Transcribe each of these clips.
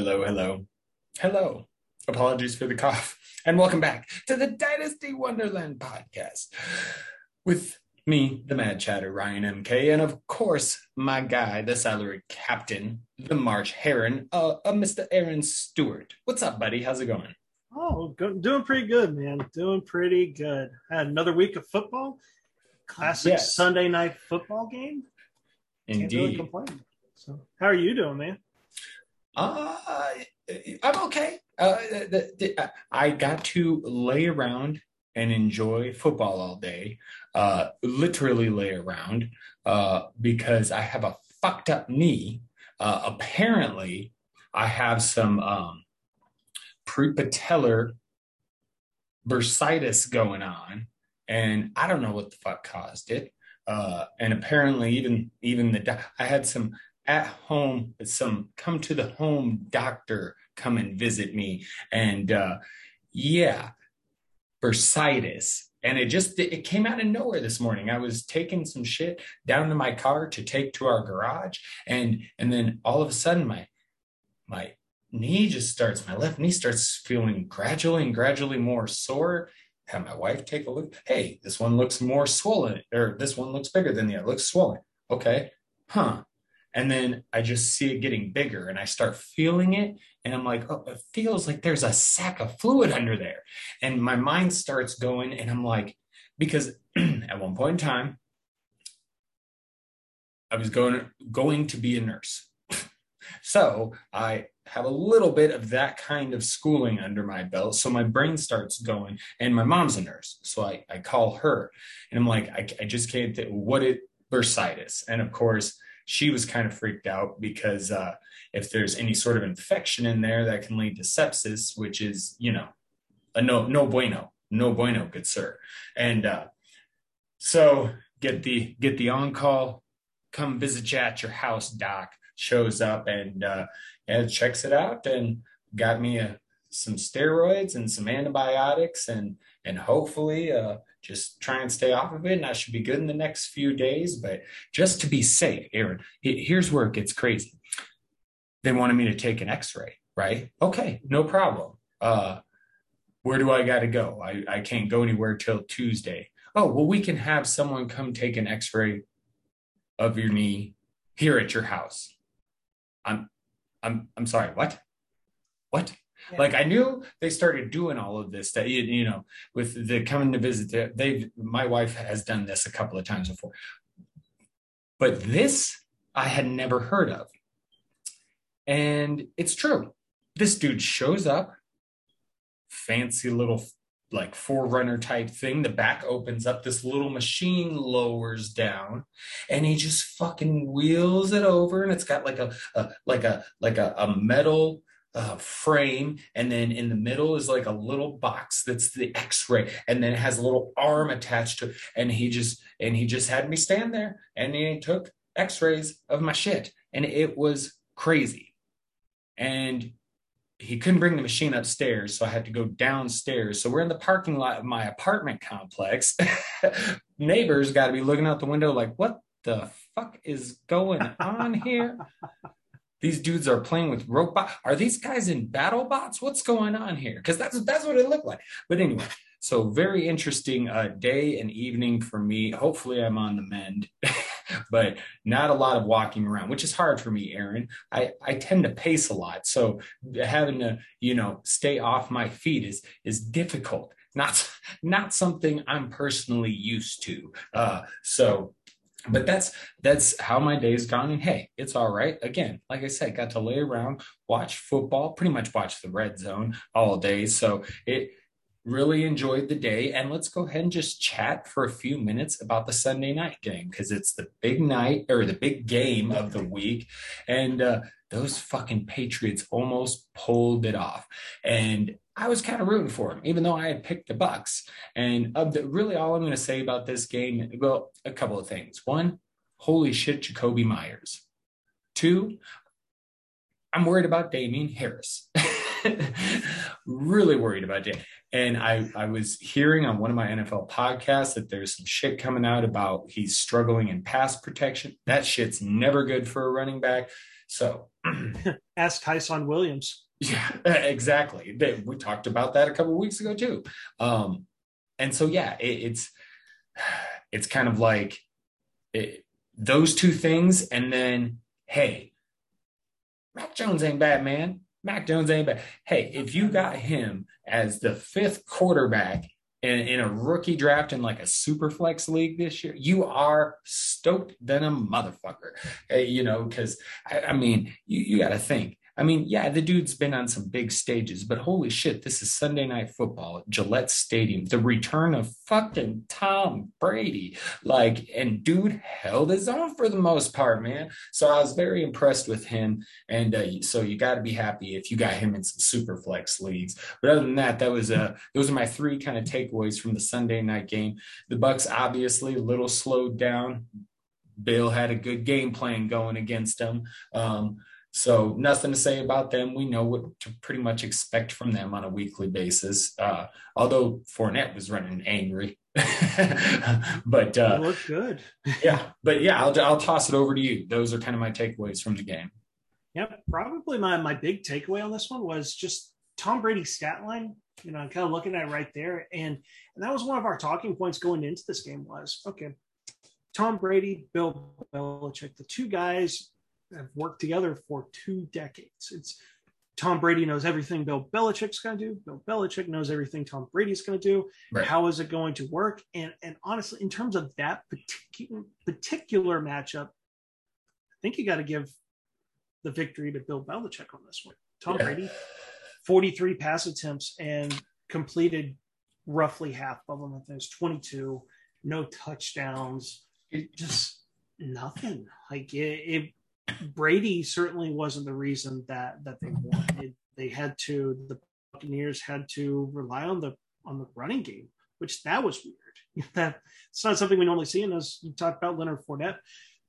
Hello, hello, hello. Apologies for the cough. And welcome back to the Dynasty Wonderland podcast with me, the Mad Chatter, Ryan MK, and of course, my guy, the salary captain, the March Heron, uh, uh, Mr. Aaron Stewart. What's up, buddy? How's it going? Oh, go, doing pretty good, man. Doing pretty good. Had another week of football. Classic Yes. Sunday night football game. Can't really Indeed. complain. So, how are you doing, man? Uh, I'm okay. Uh, the, the, I got to lay around and enjoy football all day. Uh, literally lay around uh, because I have a fucked up knee. Uh, apparently, I have some um, prepatellar bursitis going on, and I don't know what the fuck caused it. Uh, and apparently, even even the I had some at home some come to the home doctor come and visit me. And uh yeah bursitis. And it just it came out of nowhere this morning. I was taking some shit down to my car to take to our garage. And and then all of a sudden my my knee just starts my left knee starts feeling gradually and gradually more sore. Have my wife take a look. Hey this one looks more swollen or this one looks bigger than the other looks swollen. Okay. Huh and then I just see it getting bigger and I start feeling it. And I'm like, oh, it feels like there's a sack of fluid under there. And my mind starts going. And I'm like, because at one point in time, I was going, going to be a nurse. so I have a little bit of that kind of schooling under my belt. So my brain starts going. And my mom's a nurse. So I, I call her and I'm like, I, I just can't, th- what it, bursitis. And of course, she was kind of freaked out because uh, if there's any sort of infection in there that can lead to sepsis, which is, you know, a no no bueno, no bueno, good sir. And uh, so get the get the on call, come visit you at your house, doc. Shows up and uh, and checks it out and got me a, some steroids and some antibiotics and and hopefully uh, just try and stay off of it and I should be good in the next few days. But just to be safe, Aaron, here's where it gets crazy. They wanted me to take an x-ray, right? Okay, no problem. Uh, where do I got to go? I, I can't go anywhere till Tuesday. Oh, well, we can have someone come take an x-ray of your knee here at your house. I'm, I'm, I'm sorry. What? What? Like I knew they started doing all of this that you, you know with the coming to visit. They've my wife has done this a couple of times before, but this I had never heard of, and it's true. This dude shows up, fancy little like forerunner type thing. The back opens up, this little machine lowers down, and he just fucking wheels it over, and it's got like a, a like a like a, a metal uh, frame, and then in the middle is like a little box that's the X-ray, and then it has a little arm attached to it. And he just and he just had me stand there, and he took X-rays of my shit, and it was crazy. And he couldn't bring the machine upstairs, so I had to go downstairs. So we're in the parking lot of my apartment complex. Neighbors got to be looking out the window like, "What the fuck is going on here?" these dudes are playing with robot. Are these guys in battle bots? What's going on here? Because that's that's what it looked like. But anyway, so very interesting uh, day and evening for me. Hopefully, I'm on the mend, but not a lot of walking around, which is hard for me, Aaron. I I tend to pace a lot, so having to you know stay off my feet is is difficult. Not not something I'm personally used to. Uh, so but that's that's how my day's gone. And hey it's all right. Again like i said got to lay around watch football pretty much watch the red zone all day. So it really enjoyed the day. And let's go ahead and just chat for a few minutes about the sunday night game because it's the big night or the big game of the week. And uh, those fucking patriots almost pulled it off. And I was kind of rooting for him, even though I had picked the Bucs. And of the, really, all I'm going to say about this game, well, a couple of things. One, holy shit, Jakobi Meyers. Two, I'm worried about Damien Harris. really worried about Damien. And I, I was hearing on one of my NFL podcasts that there's some shit coming out about he's struggling in pass protection. That shit's never good for a running back. So ask Ty'Son Williams. Yeah, exactly. We talked about that a couple weeks ago too. Um, and so yeah, it, it's it's kind of like it, those two things, and then hey, Mac Jones ain't bad, man. Mac Jones ain't bad. Hey, if you got him as the fifth quarterback in, in a rookie draft in like a super flex league this year, you are stoked than a motherfucker. Hey, you know, because I, I, mean, you, you got to think I mean, yeah, the dude's been on some big stages, but holy shit, this is Sunday night football at Gillette Stadium. The return of fucking Tom Brady. Like, and dude held his own for the most part, man. So I was very impressed with him. And uh, so you got to be happy if you got him in some super flex leagues. But other than that, that was uh those are my three kind of takeaways from the Sunday night game. The Bucs obviously a little slowed down. Bill had a good game plan going against them. Um, so nothing to say about them. We know what to pretty much expect from them on a weekly basis. Uh, although Fournette was running angry, but uh, look good. yeah, but yeah, I'll, I'll toss it over to you. Those are kind of my takeaways from the game. Yep, probably my my big takeaway on this one was just Tom Brady's stat line. You know, I'm kind of looking at it right there, and and that was one of our talking points going into this game was okay. Tom Brady, Bill Belichick, the two guys have worked together for two decades. It's Tom Brady knows everything Bill Belichick's going to do. Bill Belichick knows everything Tom Brady's going to do. Right. How is it going to work? And and honestly, in terms of that particular particular matchup, I think you got to give the victory to Bill Belichick on this one. Tom yeah. Brady, 43 pass attempts and completed roughly half of them. I think it was 22, no touchdowns. It just nothing. Like it, it Brady certainly wasn't the reason that that they won. It, they had to the Buccaneers had to rely on the on the running game, which that was weird. that it's not something we normally see. And as you talked about Leonard Fournette,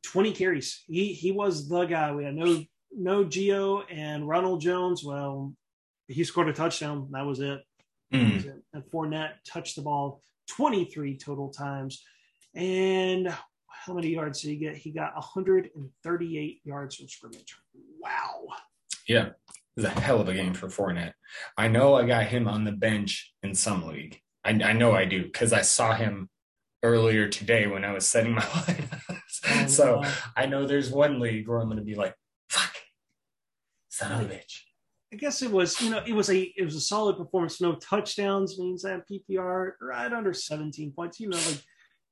20 carries. He he was the guy. We had no no Gio and Ronald Jones. Well, he scored a touchdown. That was it. Mm. That was it. And Fournette touched the ball 23 total times. And how many yards did he get? He got 138 yards from scrimmage. Wow. Yeah. It was a hell of a game for Fournette. I know I got him on the bench in some league. I, I know I do because I saw him earlier today when I was setting my lineups. So I know there's one league where I'm going to be like, fuck, son of a bitch. I guess it was, you know, it was a it was a solid performance. No touchdowns means that PPR right under 17 points. You know, like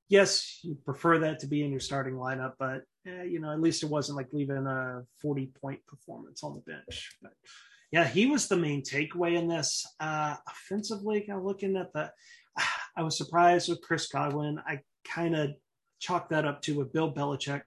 yes, you prefer that to be in your starting lineup, but eh, you know, at least it wasn't like leaving a 40 point performance on the bench. But yeah, he was the main takeaway in this. Uh, offensively, kind of looking at the, I was surprised with Chris Godwin. I kind of chalked that up to with Bill Belichick.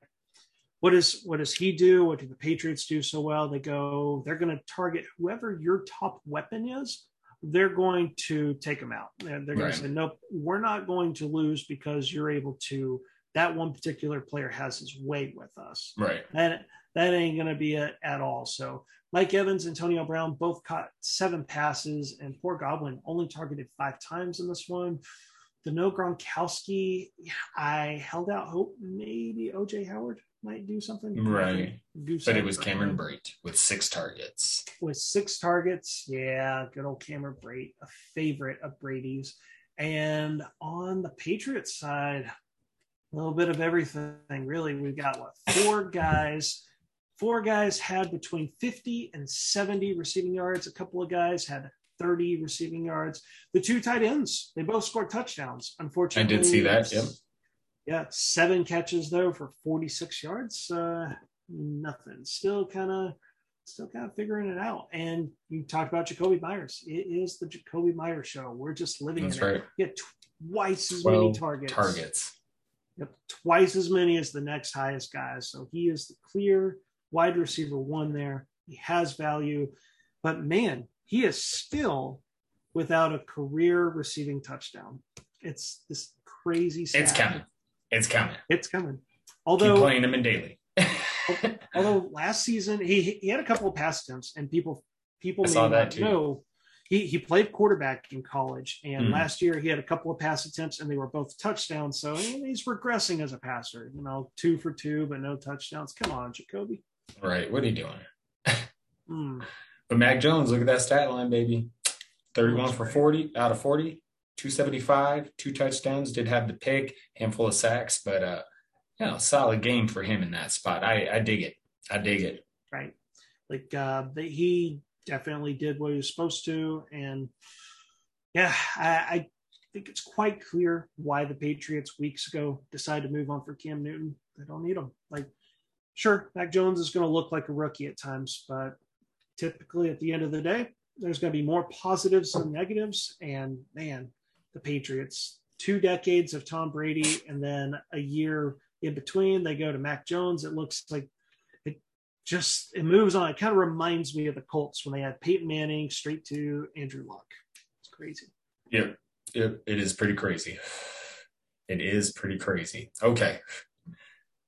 What is what does he do? What do the Patriots do so well? They go, they're going to target whoever your top weapon is they're going to take them out. They're, they're going right. to say, nope, we're not going to lose because you're able to. That one particular player has his way with us. Right. That that ain't going to be it at all. So Mike Evans, Antonio Brown both caught seven passes, and poor Godwin only targeted five times in this one. The no Gronkowski, I held out hope maybe OJ Howard might do something. Right. Something but it was Cameron Brate with six targets. With six targets. Yeah. Good old Cameron Brate, a favorite of Brady's. And on the Patriots side, a little bit of everything, really. We've got what, four guys. Four guys had between 50 and 70 receiving yards. A couple of guys had 30 receiving yards. The two tight ends, they both scored touchdowns. Unfortunately, I did see that. Yep yeah, seven catches though for 46 yards. Uh, nothing. Still kind of, still kind of figuring it out. And you talked about Jakobi Meyers. It is the Jakobi Meyers show. We're just living That's in right. it. Get twice as many targets. Targets. Yep, twice as many as the next highest guys. So he is the clear wide receiver one there. He has value, but man, he is still without a career receiving touchdown. It's this crazy. Stat. It's coming. It's coming. It's coming. Although Keep playing him in daily. although last season he he had a couple of pass attempts and people people I may not know he he played quarterback in college and mm. last year he had a couple of pass attempts and they were both touchdowns. So he's regressing as a passer. You know, two for two but no touchdowns. Come on, Jakobi. Right. What are you doing? Hmm. But Mac Jones, look at that stat line, baby. 31 for 40 out of 40, 275, two touchdowns, did have the pick, handful of sacks, but uh you know, solid game for him in that spot. I I dig it. I dig it. right? Like uh, he definitely did what he was supposed to, and yeah, I, I think it's quite clear why the Patriots weeks ago decided to move on for Cam Newton. They don't need him. Like, sure, Mac Jones is going to look like a rookie at times, but typically at the end of the day, there's going to be more positives than negatives. And man, the Patriots, two decades of Tom Brady, and then a year in between, they go to Mac Jones. It looks like it just it moves on. It kind of reminds me of the Colts when they had Peyton Manning straight to Andrew Luck. It's crazy. Yep. It, it is pretty crazy. It is pretty crazy. Okay.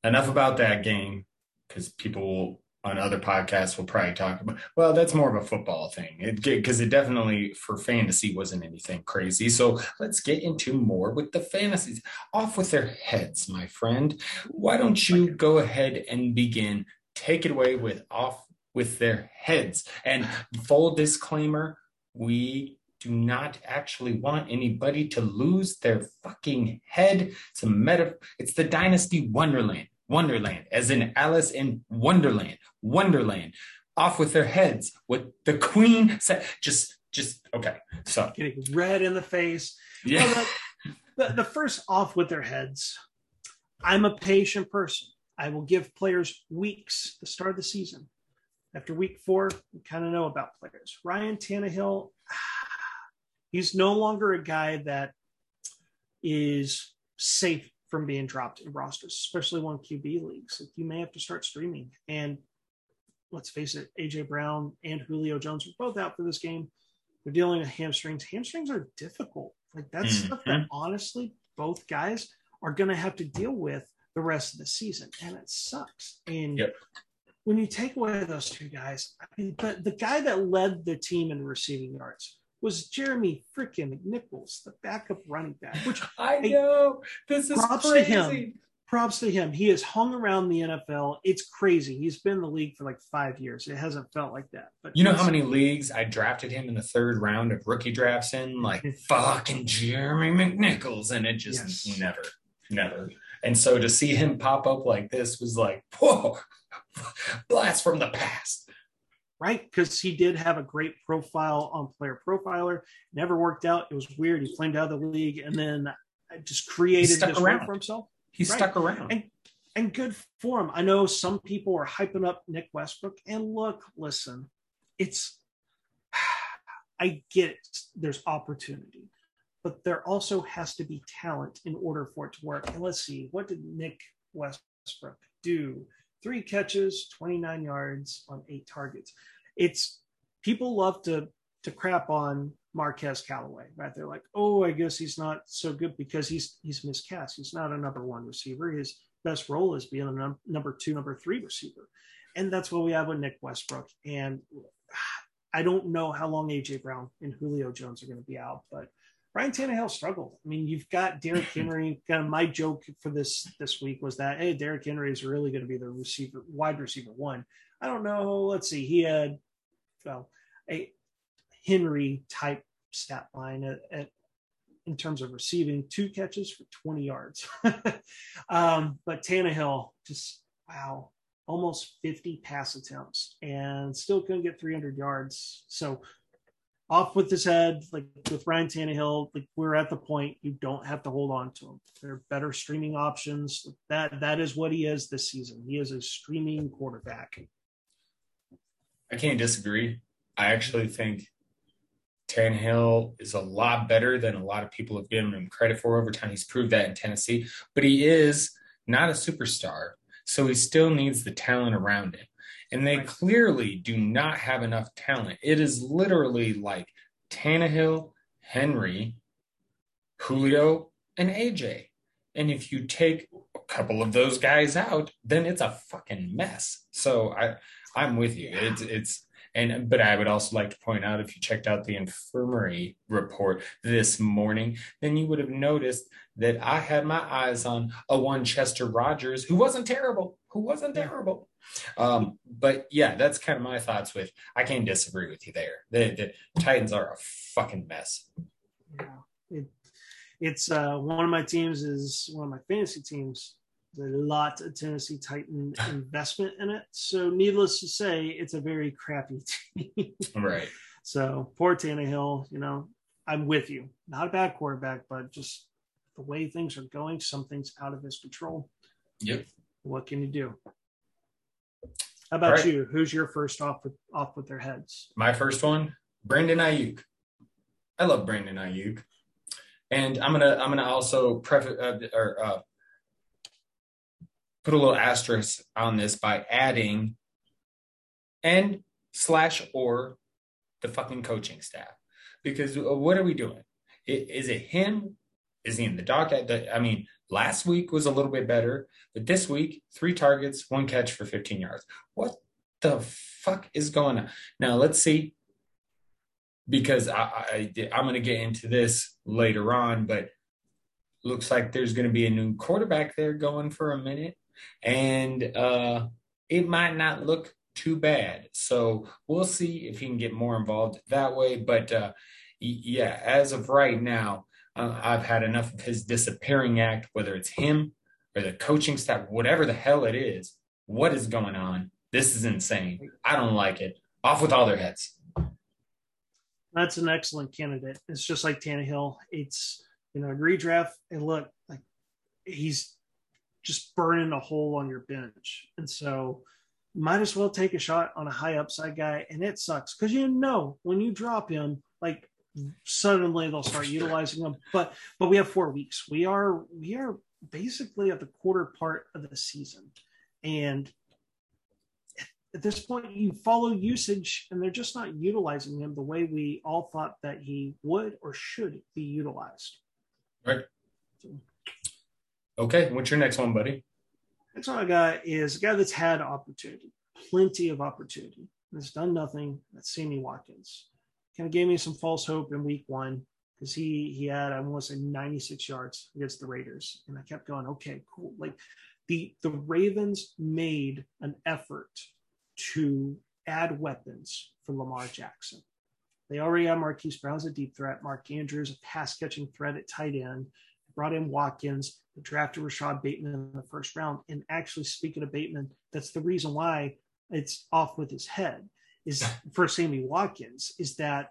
Enough about that game because people on other podcasts we'll probably talk about, well, that's more of a football thing because it, it, definitely for fantasy wasn't anything crazy. So let's get into more with the fantasies. Off with their heads, my friend. Why don't you go ahead and begin? Take it away with off with their heads. And full disclaimer, we do not actually want anybody to lose their fucking head. It's a meta. It's the Dynasty Wonderland. Wonderland, as in Alice in Wonderland. Wonderland. Off with their heads. What the Queen said. Just, just okay. So Getting red in the face. yeah. Well, the, the, the first off with their heads. I'm a patient person. I will give players weeks to start of the season. After week four, we kind of know about players. Ryan Tannehill, he's no longer a guy that is safe from being dropped in rosters, especially one QB leagues. Like you may have to start streaming. And let's face it, AJ Brown and Julio Jones are both out for this game. They're dealing with hamstrings. Hamstrings are difficult. Like that's Mhm. stuff that honestly both guys are going to have to deal with the rest of the season, and it sucks. And Yep. when you take away those two guys, I mean, the, the guy that led the team in receiving yards was Jeremy freaking McNichols, the backup running back, which I know. This is Props to him. props to him. He has hung around the NFL. It's crazy. He's been in the league for like five years. It hasn't felt like that. But You know how many leagues I drafted him in the third round of rookie drafts in? Like fucking Jeremy McNichols. And it just Yes. never, never. And so to see him pop up like this was like, whoa, blast from the past. Right? Because he did have a great profile on Player Profiler. Never worked out. It was weird. He flamed out of the league and then just created stuck his way around. for himself. He Right. stuck around. And and good for him. I know some people are hyping up Nick Westbrook. And look, listen, it's I get it. There's opportunity, but there also has to be talent in order for it to work. And let's see, what did Nick Westbrook do? Three catches, 29 yards on eight targets. It's people love to to crap on Marquez Callaway, right? They're like, oh, I guess he's not so good because he's he's miscast. He's not a number one receiver. His best role is being a num- number two, number three receiver, and that's what we have with Nick Westbrook. And I don't know how long AJ Brown and Julio Jones are going to be out, but Ryan Tannehill struggled. I mean, you've got Derrick Henry. kind of my joke for this this week was that hey, Derrick Henry is really going to be the receiver, wide receiver one. I don't know. Let's see. He had well a Henry type stat line at, at in terms of receiving two catches for 20 yards. um, but Tannehill just wow, almost 50 pass attempts and still couldn't get 300 yards. So off with his head, like with Ryan Tannehill, like we're at the point you don't have to hold on to him. There are better streaming options. That that is what he is this season. He is a streaming quarterback. I can't disagree. I actually think Tannehill is a lot better than a lot of people have given him credit for over time. He's proved that in Tennessee, but he is not a superstar. So he still needs the talent around him. And they clearly do not have enough talent. It is literally like Tannehill, Henry, Julio, and AJ. And if you take a couple of those guys out, then it's a fucking mess. So I I'm with you. It's it's And but I would also like to point out if you checked out the infirmary report this morning, then you would have noticed that I had my eyes on a one Chester Rogers who wasn't terrible, who wasn't terrible. Um, but yeah, that's kind of my thoughts with I can't disagree with you there. The, the Titans are a fucking mess. Yeah. It, it's uh, one of my teams is one of my fantasy teams a lot of Tennessee Titan investment in it. So, needless to say, it's a very crappy team. right. So, poor Tannehill, you know, I'm with you. Not a bad quarterback, but just the way things are going, something's out of his control. Yep. What can you do? How about right. you? Who's your first off with off with their heads? My first one, Brandon Aiyuk. I love Brandon Aiyuk, and I'm gonna I'm gonna also preface uh, or uh, put a little asterisk on this by adding and slash or the fucking coaching staff. Because what are we doing? Is it him? Is he in the dock? I mean, last week was a little bit better, but this week, three targets, one catch for 15 yards. What the fuck is going on? Now, let's see, because I, I, I'm going to get into this later on, but looks like there's going to be a new quarterback there going for a minute and uh, it might not look too bad. So we'll see if he can get more involved that way. But uh, yeah, as of right now, uh, I've had enough of his disappearing act, whether it's him or the coaching staff, whatever the hell it is. What is going on? This is insane. I don't like it. Off with all their heads. That's an excellent candidate. It's just like Tannehill. It's you know redraft and look like he's just burning a hole on your bench. And so might as well take a shot on a high upside guy. And it sucks because you know when you drop him, like suddenly they'll start utilizing him. But but we have four weeks. We are we are basically at the quarter part of the season. And at this point you follow usage and they're just not utilizing him the way we all thought that he would or should be utilized. Right. So, Okay, what's your next one, buddy? Next one I got is a guy that's had opportunity, plenty of opportunity, has done nothing. That's Sammy Watkins. Kind of gave me some false hope in week one because he he had I want to say 96 yards against the Raiders, and I kept going, okay, cool. Like the the Ravens made an effort to add weapons for Lamar Jackson. They already have Marquise Brown as a deep threat, Mark Andrews a pass catching threat at tight end, brought in Watkins, drafted Rashod Bateman in the first round. And actually, speaking of Bateman, that's the reason why it's off with his head is for Sammy Watkins is that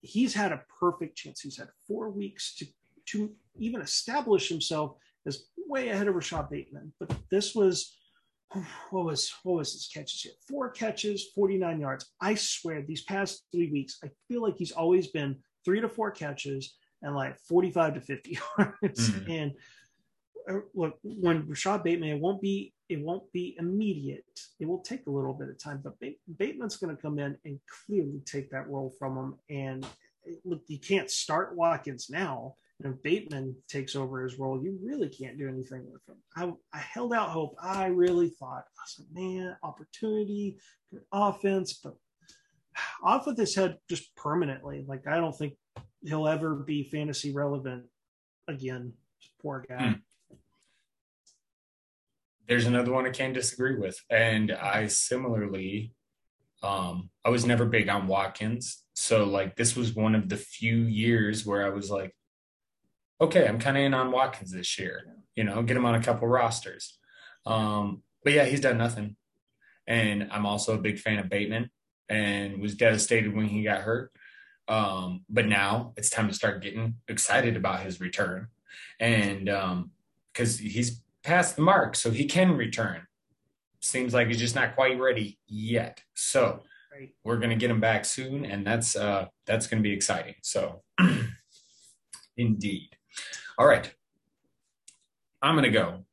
he's had a perfect chance. He's had four weeks to to even establish himself as way ahead of Rashod Bateman. But this was what was what was his catches here? Four catches, 49 yards. I swear these past three weeks, I feel like he's always been three to four catches and like 45 to 50 yards. Mm-hmm. And look, when Rashod Bateman, it won't be it won't be immediate. It will take a little bit of time, but Bateman's going to come in and clearly take that role from him. And look, you can't start Watkins now. And if Bateman takes over his role, you really can't do anything with him. I, I held out hope. I really thought, I was like, man, opportunity, good offense, but off with his head just permanently. Like I don't think he'll ever be fantasy relevant again. Poor guy. Hmm. There's another one I can't disagree with, and I similarly, um, I was never big on Watkins, so like this was one of the few years where I was like, okay, I'm kind of in on Watkins this year. You know, get him on a couple rosters. Um, but yeah, he's done nothing. And I'm also a big fan of Bateman and was devastated when he got hurt. Um, but now it's time to start getting excited about his return. And because um, he's past the mark, so he can return. Seems like he's just not quite ready yet. So right. we're gonna get him back soon, and that's uh that's gonna be exciting. So indeed. All right. I'm gonna go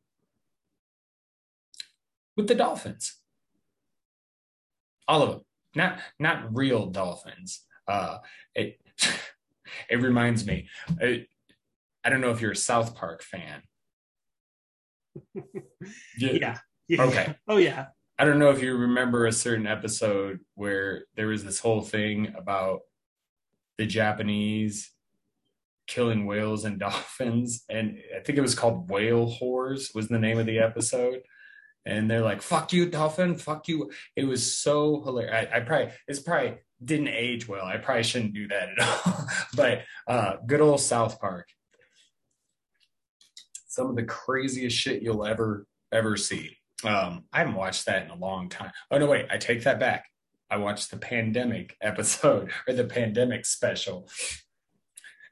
with the Dolphins. All of them. Not not real dolphins uh, it it reminds me. I, I don't know if you're a South Park fan. Yeah. yeah. Okay. Oh yeah. I don't know if you remember a certain episode where there was this whole thing about the Japanese killing whales and dolphins, and I think it was called Whale Whores was the name of the episode. And they're like, "Fuck you, dolphin! Fuck you!" It was so hilarious. I, I probably it's probably didn't age well. I probably shouldn't do that at all. but uh, good old South Park. Some of the craziest shit you'll ever ever see. Um, I haven't watched that in a long time. Oh no, wait, I take that back. I watched the pandemic episode or the pandemic special,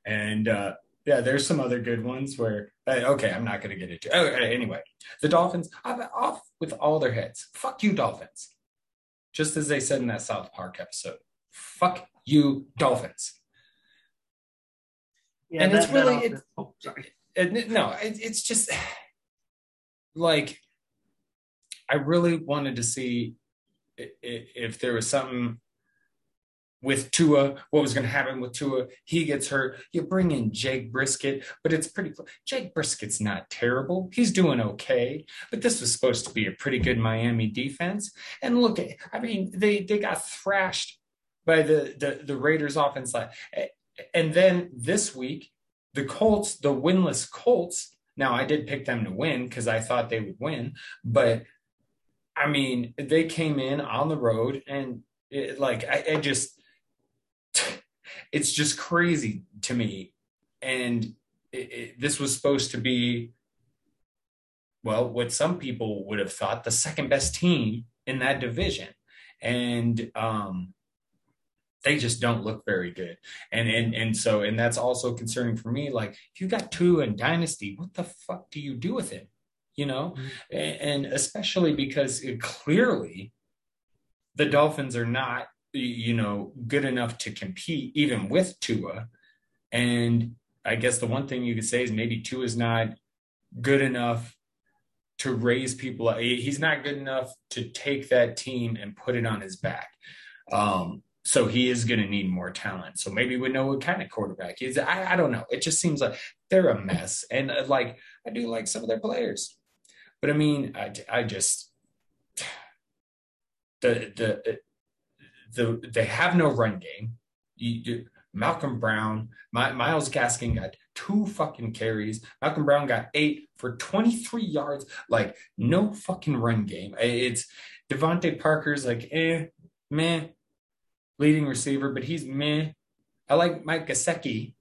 and uh, yeah, there's some other good ones where uh, okay, I'm not going to get into. Oh, anyway, the Dolphins I'm off with all their heads. Fuck you, Dolphins. Just as they said in that South Park episode. Fuck you, Dolphins. Yeah, and that, it's really it, oh, sorry. No, it, it's just like I really wanted to see if there was something with Tua, what was going to happen with Tua. He gets hurt. You bring in Jake Brissett, but it's pretty. Jake Brissett's not terrible. He's doing okay. But this was supposed to be a pretty good Miami defense. And look, I mean, they they got thrashed by the the, the Raiders offense line. And then this week, the Colts, the winless Colts. Now I did pick them to win because I thought they would win, but I mean, they came in on the road and it, like I, I just it's just crazy to me. And it, it, this was supposed to be well, what some people would have thought the second best team in that division. And um they just don't look very good. And and and so and that's also concerning for me. Like if you got Tua in dynasty, what the fuck do you do with it? you know, mm-hmm. and, especially because it, clearly the Dolphins are not, you know, good enough to compete even with Tua. And I guess the one thing you could say is maybe Tua is not good enough to raise people. He's not good enough to take that team and put it on his back. Um, so he is going to need more talent. So maybe we know what kind of quarterback he is. I, I don't know. It just seems like they're a mess. And uh, like, I do like some of their players. But I mean, I, I just the the the they have no run game. You, Malcolm Brown, My, Myles Gaskin got two fucking carries. Malcolm Brown got eight for 23 yards. Like no fucking run game. It's DeVante Parker's like eh, meh, leading receiver, but he's meh. I like Mike Gesicki,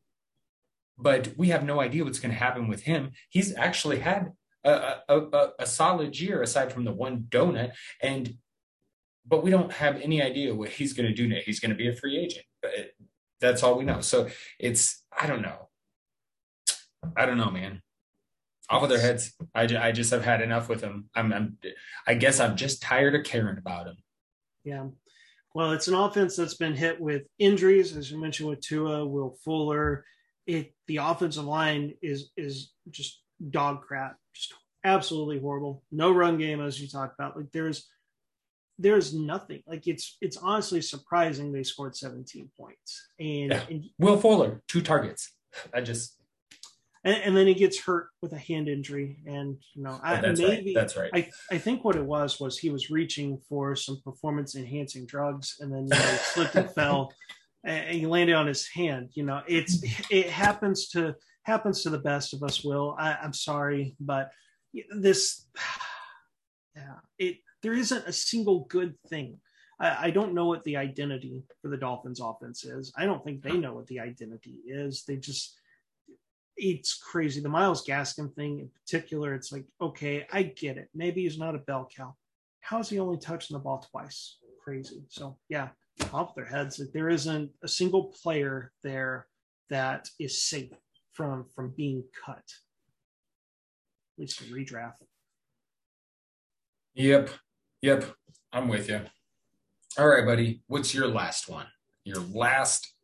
but we have no idea what's going to happen with him. He's actually had a, a, a solid year aside from the one donut. And but we don't have any idea what he's going to do now. He's going to be a free agent. But that's all we know. So it's I don't know. I don't know, man. Off of their heads. I, I just have had enough with them. I'm, I'm I guess I'm just tired of caring about him. Yeah. Well, it's an offense that's been hit with injuries, as you mentioned with Tua, Will Fuller. It the offensive line is is just dog crap, just absolutely horrible. No run game, as you talked about. Like there's there's nothing. Like it's it's honestly surprising they scored 17 points. And, yeah. and Will Fuller, two targets. I just and, and, then he gets hurt with a hand injury. And you know, I, that's maybe right. that's right. I, I think what it was was he was reaching for some performance enhancing drugs and then you know, slipped and fell and he landed on his hand. You know, it's it happens to happens to the best of us. Will I, I'm sorry, but this, yeah, it there isn't a single good thing. I, I don't know what the identity for the Dolphins offense is. I don't think they know what the identity is. They just it's crazy. The Myles Gaskin thing in particular, it's like, okay, I get it. Maybe he's not a bell cow. How is he only touching the ball twice? Crazy. So yeah, off their heads. There isn't a single player there that is safe from from being cut. At least a redraft. Yep. Yep. I'm with you. All right, buddy. What's your last one? Your last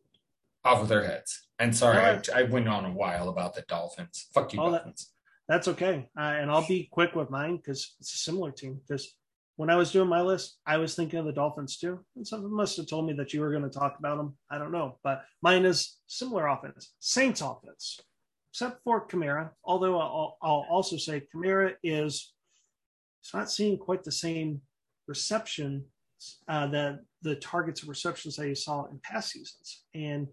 off with their heads. And sorry. I, I, went on a while about the Dolphins. Fuck you, Dolphins. That, that's okay. Uh, and I'll be quick with mine because it's a similar team. Because when I was doing my list, I was thinking of the Dolphins too. And someone must have told me that you were going to talk about them. I don't know. But mine is similar offense, Saints offense except for Kamara. Although I'll, I'll also say Kamara is it's not seeing quite the same reception, uh, the the targets of receptions that you saw in past seasons. And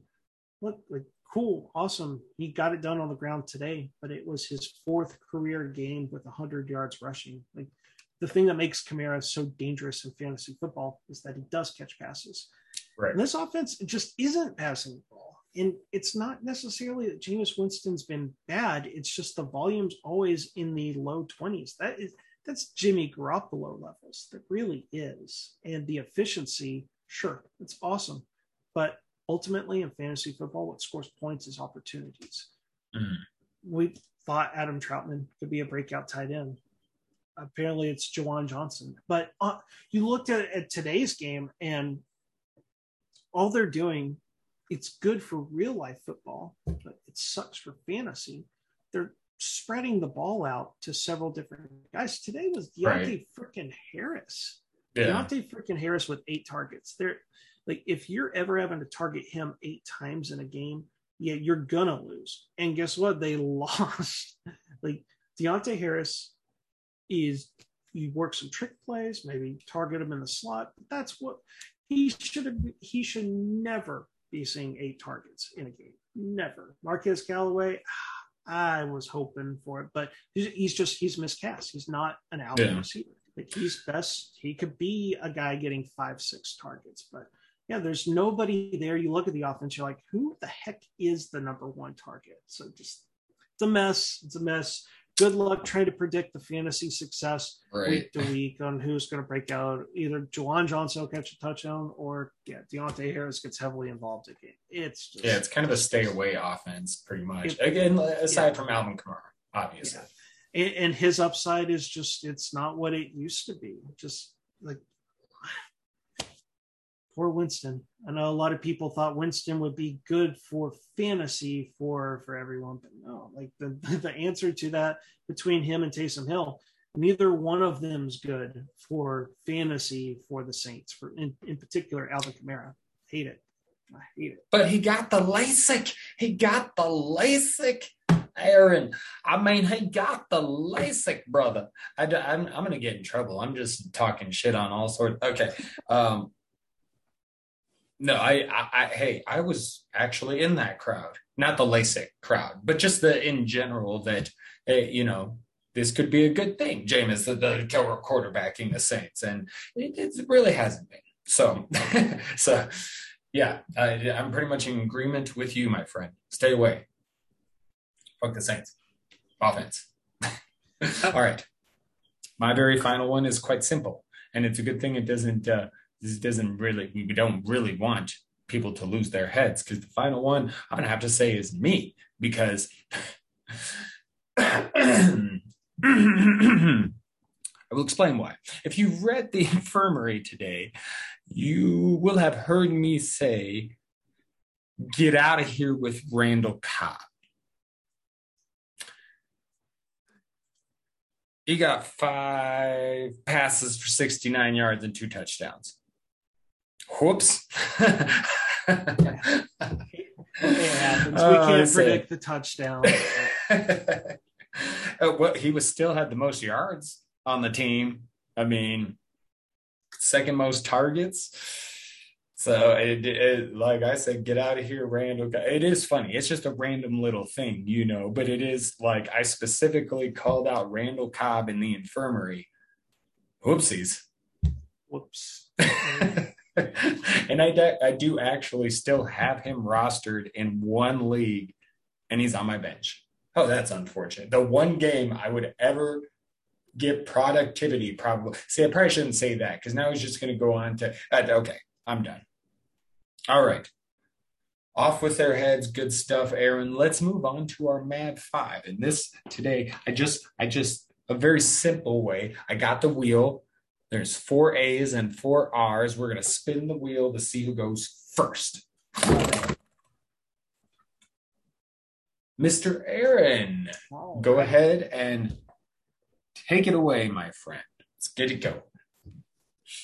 look, like cool, awesome. He got it done on the ground today, but it was his fourth career game with 100 yards rushing. Like the thing that makes Kamara so dangerous in fantasy football is that he does catch passes. Right. And this offense just isn't passing the ball. And it's not necessarily that Jameis Winston's been bad. It's just the volume's always in the low 20s. That is that's Jimmy Garoppolo levels. That really is. And the efficiency, sure, it's awesome. But ultimately in fantasy football, what scores points is opportunities. Mm. We thought Adam Trautman could be a breakout tight end. Apparently, it's Juwan Johnson. But uh, you looked at, at today's game, and all they're doing, it's good for real life football, but it sucks for fantasy. They're spreading the ball out to several different guys. Today was Deonte right. freaking Harris. Yeah. Deontay freaking Harris with eight targets. There, like if you're ever having to target him eight times in a game, yeah, you're gonna lose. And guess what? They lost. like Deonte Harris is you work some trick plays, maybe target him in the slot. But that's what he should have. He should never be seeing eight targets in a game. Never. Marquez Callaway. Ah, I was hoping for it, but he's, just he's miscast. He's not an out yeah. receiver. Like he's best. He could be a guy getting five, six targets, but yeah, there's nobody there. You look at the offense, you're like, who the heck is the number one target? So just it's a mess. It's a mess good luck trying to predict the fantasy success right. week to week on who's going to break out. Either Juwan Johnson will catch a touchdown, or yeah, Deonte Harris gets heavily involved again. It's just, yeah, it's kind of a stay away offense, pretty much. It, Again, aside yeah. from Alvin Kamara, obviously. Yeah. And, and his upside is just it's not what it used to be. Just like poor Winston. I know a lot of people thought Winston would be good for fantasy for for everyone, but no, like the the answer to that between him and Taysom Hill, neither one of them's good for fantasy for the Saints. For in, in particular, Alvin Kamara, hate it. I hate it. But he got the LASIK. He got the LASIK. Aaron, I mean, he got the LASIK, brother. I, am I'm, I'm going to get in trouble. I'm just talking shit on all sorts. Okay. Um, no, I, I, I, hey, I was actually in that crowd, not the LASIK crowd, but just the in general that, hey, you know, this could be a good thing. Jameis, the, the quarterbacking the Saints, and it, it really hasn't been. So, so yeah, I, I'm pretty much in agreement with you, my friend. Stay away. Fuck the Saints. Offense. All right. My very final one is quite simple, and it's a good thing it doesn't. Uh, this doesn't really we don't really want people to lose their heads because the final one i'm gonna have to say is me because I will explain why. If you read the infirmary today, you will have heard me say, get out of here with Randall Cobb. He got five passes for 69 yards and two touchdowns. Whoops. it happens. We oh, can't predict the touchdown. Uh, well, he was still had the most yards on the team. I mean, second most targets. So it, it, like I said, get out of here, Randall. It is funny. It's just a random little thing, you know, but it is like I specifically called out Randall Cobb in the infirmary. Whoopsies. Whoops. and I, I do actually still have him rostered in one league, and he's on my bench. Oh, that's unfortunate. The one game I would ever get productivity, probably. See, I probably shouldn't say that because now he's just going to go on to. Uh, okay, I'm done. All right. Off with their heads, good stuff, Aaron. Let's move on to our Mad Five. And this today, I just, I just, a very simple way. I got the wheel. There's four A's and four R's. We're going to spin the wheel to see who goes first. Mr. Aaron, oh, go ahead and take it away, my friend. Let's get it going.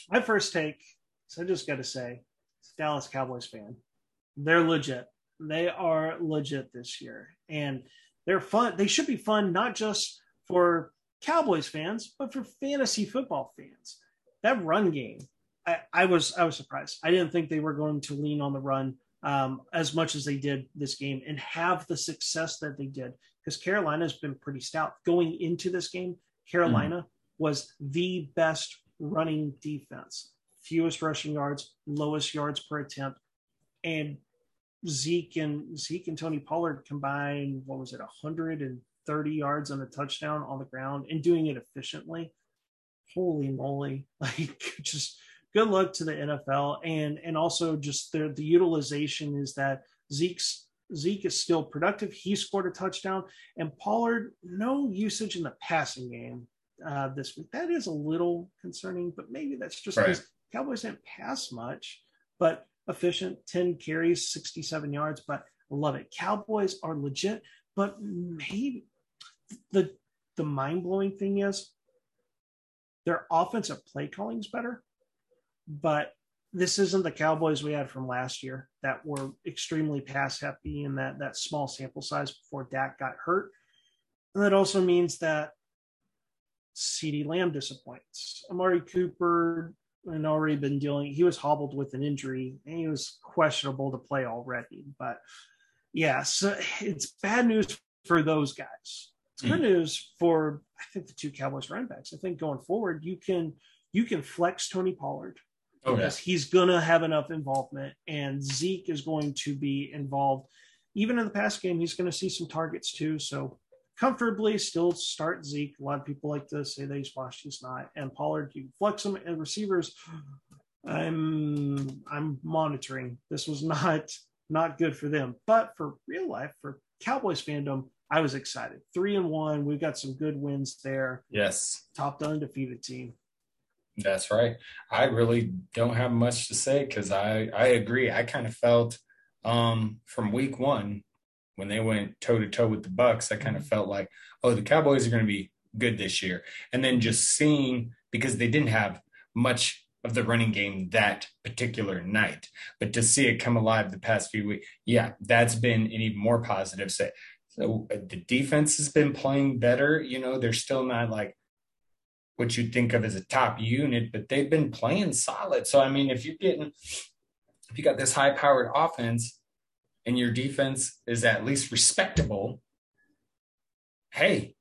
My first take, so I just got to say, Dallas Cowboys fan. They're legit. They are legit this year. And they're fun. They should be fun, not just for Cowboys fans, but for fantasy football fans. That run game, I, I was I was surprised. I didn't think they were going to lean on the run um, as much as they did this game and have the success that they did because Carolina has been pretty stout going into this game. Carolina mm. was the best running defense, fewest rushing yards, lowest yards per attempt, and Zeke and Zeke and Tony Pollard combined what was it 130 yards on a touchdown on the ground and doing it efficiently. Holy moly! Like just good luck to the NFL and and also just the the utilization is that Zeke's Zeke is still productive. He scored a touchdown, and Pollard no usage in the passing game uh, this week. That is a little concerning, but maybe that's just right. because Cowboys didn't pass much, but efficient, ten carries, sixty-seven yards. But I love it. Cowboys are legit, but maybe the the mind blowing thing is their offensive play calling is better but this isn't the Cowboys we had from last year that were extremely pass happy in that that small sample size before Dak got hurt. And that also means that CeeDee Lamb disappoints. Amari Cooper had already been dealing, he was hobbled with an injury and he was questionable to play already. But yeah, so it's bad news for those guys. It's good news for I think the two Cowboys running backs. I think going forward, you can you can flex Tony Pollard oh, because he's going to have enough involvement, and Zeke is going to be involved. Even in the past game, he's going to see some targets too. So comfortably still start Zeke. A lot of people like to say that he's washed, he's not. And Pollard, you flex him and receivers. I'm I'm monitoring. This was not not good for them, but for real life, for Cowboys fandom, I was excited. Three and one. We've got some good wins there. Yes. Top the undefeated team. That's right. I really don't have much to say because I I agree. I kind of felt um, from week one when they went toe to toe with the Bucs, I kind of felt like, oh, the Cowboys are going to be good this year. And then just seeing because they didn't have much of the running game that particular night, but to see it come alive the past few weeks, yeah, that's been an even more positive say. So uh, the defense has been playing better. You know, they're still not like what you'd think of as a top unit, but they've been playing solid. So I mean, if you're getting if you got this high powered offense and your defense is at least respectable, hey,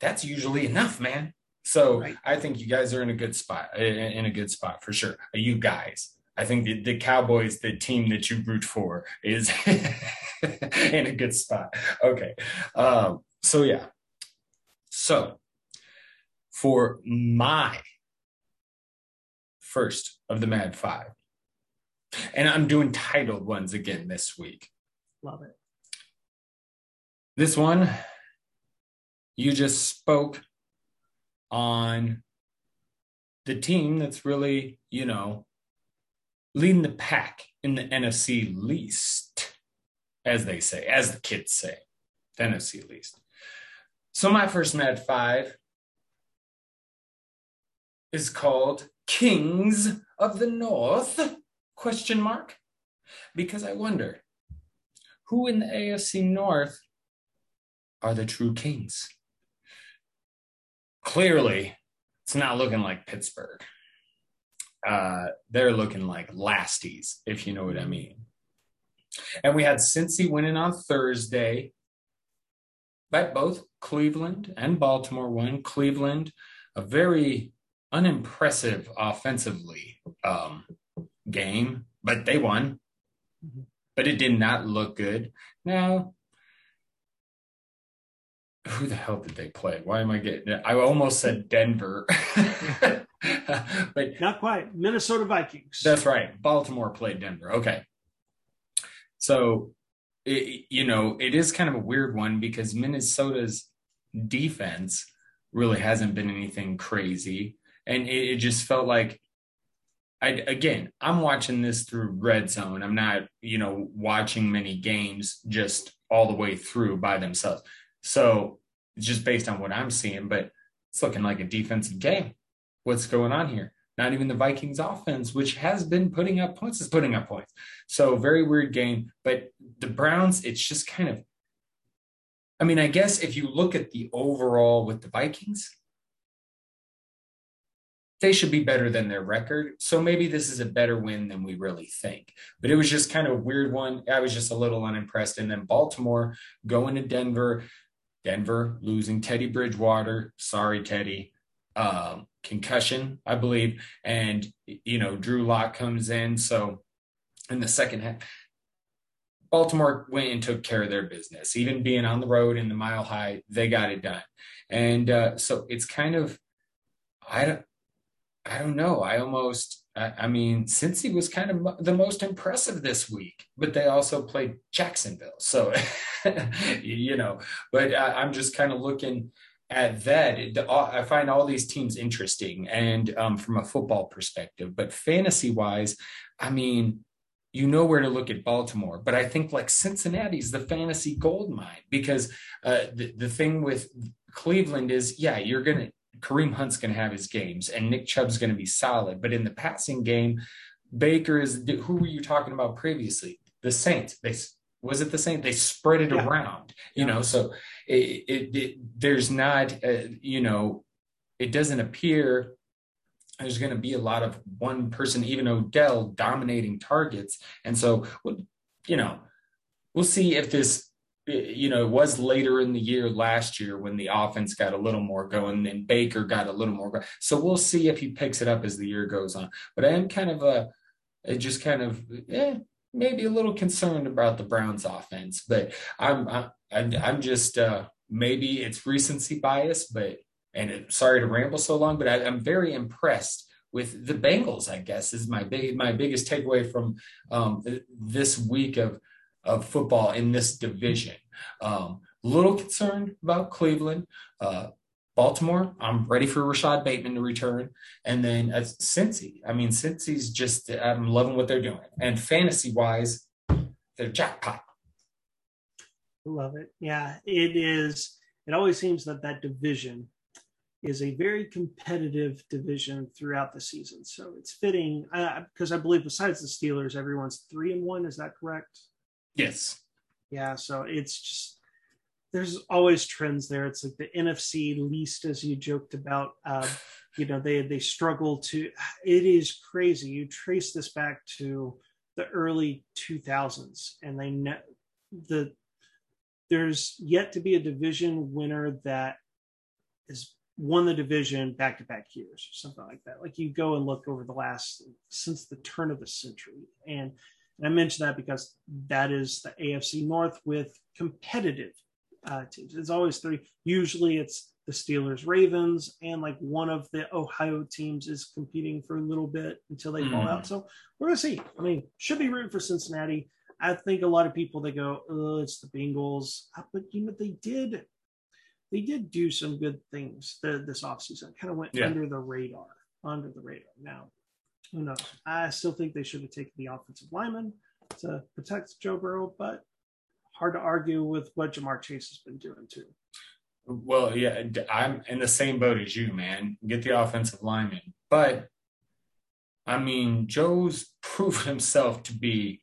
that's usually enough, man. So right. I think you guys are in a good spot, in a good spot for sure. You guys. I think the, the Cowboys, the team that you root for, is in a good spot. Okay. Um, so yeah. So for my first of the Mad Five. And I'm doing titled ones again this week. Love it. This one, you just spoke on the team that's really, you know, leading the pack in the NFC least, as they say, as the kids say, Tennessee at least. So my first Mad Five is called Kings of the North? Question mark. Because I wonder, who in the AFC North are the true kings? Clearly, it's not looking like Pittsburgh. Uh, they're looking like lasties, if you know what I mean. And we had Cincy winning on Thursday, but both Cleveland and Baltimore won. Cleveland, a very unimpressive offensively um, game, but they won. Mm-hmm. But it did not look good. Now, who the hell did they play? Why am I getting? I almost said Denver, but not quite. Minnesota Vikings. That's right. Baltimore played Denver. Okay, so it, you know it is kind of a weird one because Minnesota's defense really hasn't been anything crazy and it, it just felt like I, again, I'm watching this through red zone. I'm not, you know, watching many games just all the way through by themselves. So just based on what I'm seeing, but it's looking like a defensive game. What's going on here? Not even the Vikings offense, which has been putting up points, is putting up points. So very weird game. But the Browns, it's just kind of, I mean, I guess if you look at the overall with the Vikings, they should be better than their record. So maybe this is a better win than we really think. But it was just kind of a weird one. I was just a little unimpressed. And then Baltimore going to Denver, Denver losing Teddy Bridgewater. Sorry, Teddy. Um, concussion, I believe. And, you know, Drew Lock comes in. So in the second half, Baltimore went and took care of their business. Even being on the road in the mile high, they got it done. And uh, so it's kind of, I don't, I don't know. I almost, I, I mean, Cincy was kind of the most impressive this week, but they also played Jacksonville. So, you know, but I, I'm just kind of looking at that. I find all these teams interesting and um, from a football perspective, but fantasy wise, I mean, you know where to look at Baltimore. But I think like Cincinnati's the fantasy gold mine because uh, the, the thing with Cleveland is, yeah, you're going to, Kareem Hunt's going to have his games and Nick Chubb's going to be solid. But in the passing game, Baker is who were you talking about previously? The Saints. They was it the same? They spread it yeah. around, you yeah. know. So it, it, it there's not, uh, you know, it doesn't appear there's going to be a lot of one person, even Odell, dominating targets, and so you know, we'll see if this you know, it was later in the year last year when the offense got a little more going and Baker got a little more going. So we'll see if he picks it up as the year goes on. But I am kind of a, it just kind of, eh, maybe a little concerned about the Browns offense, but I'm, I'm, I'm just, uh, maybe it's recency bias, but, and it, sorry to ramble so long, but I, I'm very impressed with the Bengals, I guess is my big, my biggest takeaway from um, this week of, of football in this division. Um, little concerned about Cleveland. Uh, Baltimore, I'm ready for Rashod Bateman to return. And then as Cincy, I mean, Cincy's just, I'm loving what they're doing. And fantasy wise, they're jackpot. Love it. Yeah, it is. It always seems that that division is a very competitive division throughout the season. So it's fitting because uh, I believe besides the Steelers, everyone's three and one. Is that correct? Yes. Yeah. So it's just there's always trends there. It's like the NFC least, as you joked about. Uh, you know, they they struggle to. It is crazy. You trace this back to the early 2000s, and they the there's yet to be a division winner that has won the division back to back years or something like that. Like you go and look over the last since the turn of the century, and and I mention that because that is the AFC North with competitive uh, teams. It's always three. Usually it's the Steelers, Ravens, and like one of the Ohio teams is competing for a little bit until they mm. fall out. So we're gonna see. I mean, should be rooting for Cincinnati. I think a lot of people they go, oh, it's the Bengals, uh, but you know they did, they did do some good things the, this offseason. Kind of went yeah. under the radar, under the radar. Now who knows? I still think they should have taken the offensive lineman to protect Joe Burrow, but hard to argue with what Ja'Marr Chase has been doing too. Well, yeah, I'm in the same boat as you, man. Get the offensive lineman. But I mean, Joe's proven himself to be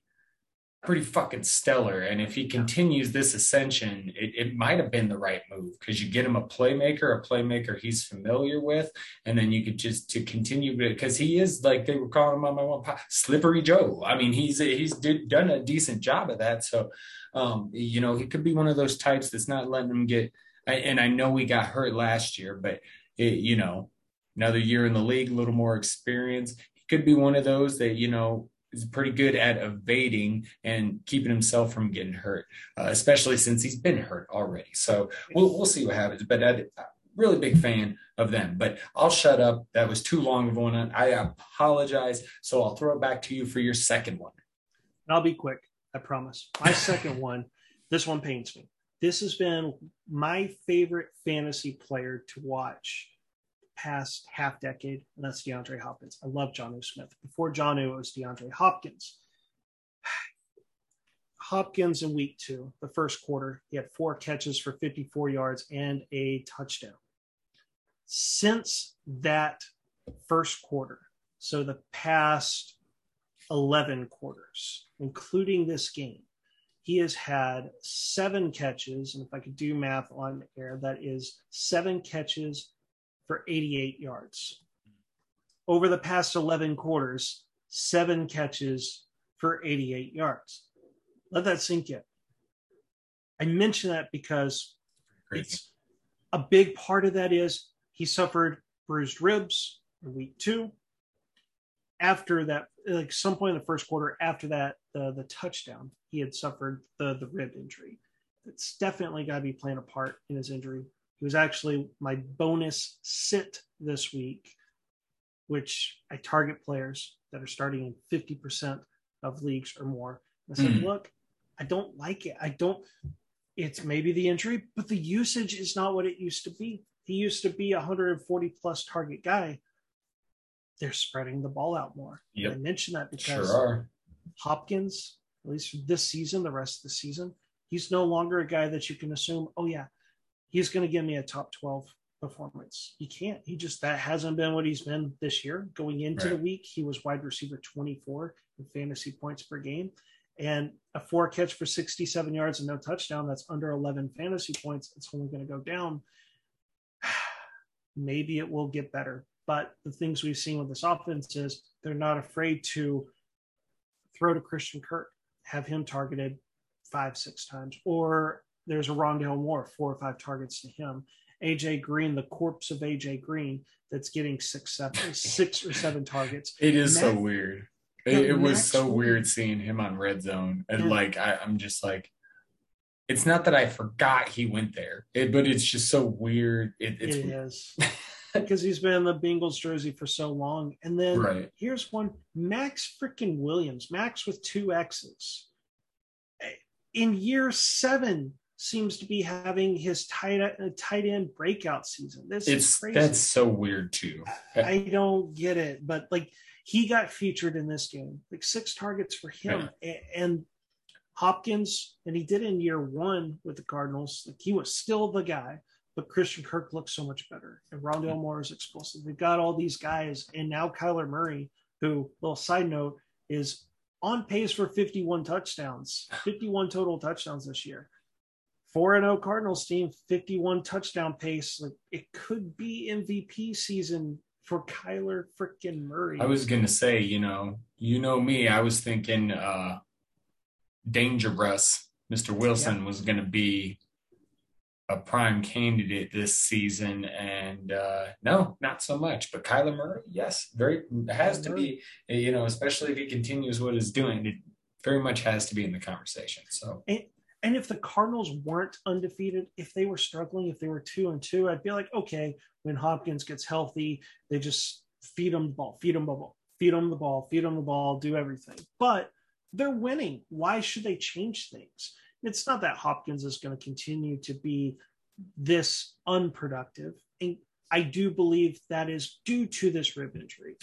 pretty fucking stellar. And if he continues this ascension, it, it might have been the right move because you get him a playmaker, a playmaker he's familiar with, and then you could just to continue because he is like they were calling him on my one slippery Joe. I mean, he's he's did, done a decent job of that. So, um, you know, he could be one of those types that's not letting him get. And I know he got hurt last year, but it, you know, another year in the league, a little more experience. He could be one of those that you know is pretty good at evading and keeping himself from getting hurt, uh, especially since he's been hurt already. So we'll we'll see what happens. But I'm really big fan of them. But I'll shut up. That was too long of one. I apologize. So I'll throw it back to you for your second one. I'll be quick. I promise. My second one. This one pains me. This has been my favorite fantasy player to watch past half decade, and that's DeAndre Hopkins. I love Jonnu Smith. Before Jonnu, it was DeAndre Hopkins. Hopkins in week two, the first quarter, he had four catches for 54 yards and a touchdown. Since that first quarter, so the past 11 quarters, including this game, he has had seven catches. And if I could do math on air, that is seven catches for 88 yards. over the past 11 quarters, seven catches for 88 yards. Let that sink in. I mention that because Crazy. it's a big part of that is he suffered bruised ribs in week two. After that, like some point in the first quarter, after that, the the touchdown, he had suffered the the rib injury. It's definitely got to be playing a part in his injury. He was actually my bonus sit this week, which I target players that are starting in 50% of leagues or more. I said, Mm. look, I don't like it. I don't, it's maybe the injury, but the usage is not what it used to be. He used to be a 140 plus target guy. They're spreading the ball out more. Yep. I mentioned that because Sure. Hopkins, at least for this season, the rest of the season, he's no longer a guy that you can assume, oh, yeah, he's going to give me a top 12 performance. He can't. He just, that hasn't been what he's been this year. Going into the week, he was wide receiver 24 in fantasy points per game. And a four catch for 67 yards and no touchdown, that's under 11 fantasy points. It's only going to go down. Maybe it will get better. But the things we've seen with this offense is they're not afraid to throw to Christian Kirk, have him targeted five, six times, or there's a Rondale Moore, four or five targets to him. AJ Green, the corpse of AJ Green, that's getting six, seven, six or seven targets. It is so weird. It, it was so Williams- weird seeing him on red zone. And Yeah. like, I, I'm just like, it's not that I forgot he went there, it, but it's just so weird. It, it's it is because he's been in the Bengals jersey for so long. And then right. here's one Maxx freaking Williams, Maxx with two X's. In year seven, seems to be having his tight uh, tight end breakout season. This is crazy. that's so weird too. I don't get it, but like he got featured in this game, like six targets for him, A- and Hopkins, and he did in year one with the Cardinals. Like he was still the guy, but Christian Kirk looks so much better, and Rondale Moore is explosive. They've got all these guys, and now Kyler Murray, who, little side note, is on pace for 51 touchdowns, 51 total touchdowns this year. 4 0 Cardinals team, 51 touchdown pace. Like it could be MVP season for Kyler freaking Murray. I was gonna say, you know, you know me. I was thinking, uh, Danger Breast, Mr. Wilson was gonna be a prime candidate this season, and uh, no, not so much. But Kyler Murray, yes, very has to be. You know, especially if he continues what he's doing, it very much has to be in the conversation. So And if the Cardinals weren't undefeated, if they were struggling, if they were two and two, I'd be like, okay, when Hopkins gets healthy, they just feed him the ball, feed him the ball, feed him the ball, feed him the ball, do everything. But they're winning. Why should they change things? It's not that Hopkins is going to continue to be this unproductive. And I do believe that is due to this rib injury.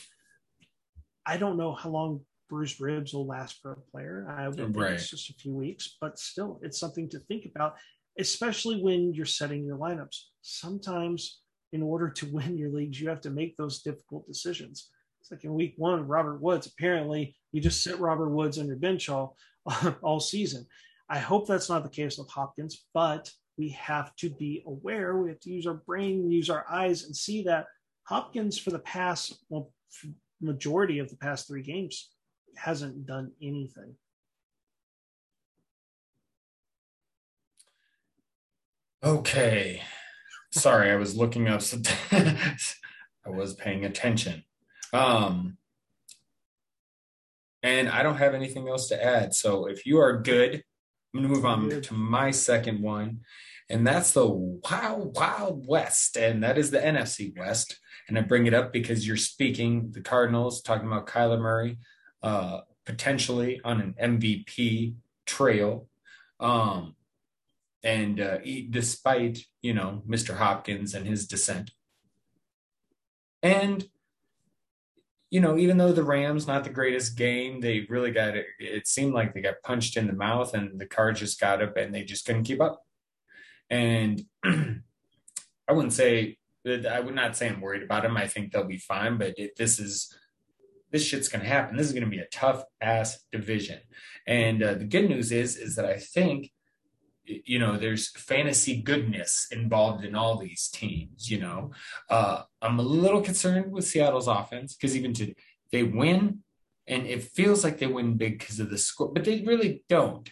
I don't know how long bruised ribs will last for a player. I would think Right. it's just a few weeks, but still, it's something to think about, especially when you're setting your lineups. Sometimes, in order to win your leagues, you have to make those difficult decisions. It's like in week one, Robert Woods. Apparently, you just sit Robert Woods on your bench all all season. I hope that's not the case with Hopkins, but we have to be aware. We have to use our brain, use our eyes, and see that Hopkins for the past, well, majority of the past three games hasn't done anything. Okay. Sorry, I was looking up some I was paying attention. Um and I don't have anything else to add. So if you are good, I'm gonna move on to my second one, and that's the Wild Wild West, and that is the NFC West. And I bring it up because you're speaking the Cardinals, talking about Kyler Murray, uh, potentially on an MVP trail. Um, and uh, he- despite you know Mr. Hopkins and his descent, and you know even though the Rams not the greatest game, they really got it. It seemed like they got punched in the mouth, and the car just got up and they just couldn't keep up. And I wouldn't say I would not say I'm worried about them. I think they'll be fine, but it, this is this shit's gonna happen. This is gonna be a tough ass division. And uh, the good news is is that I think you know, there's fantasy goodness involved in all these teams. You know, uh, I'm a little concerned with Seattle's offense because even to they win, and it feels like they win big because of the score, but they really don't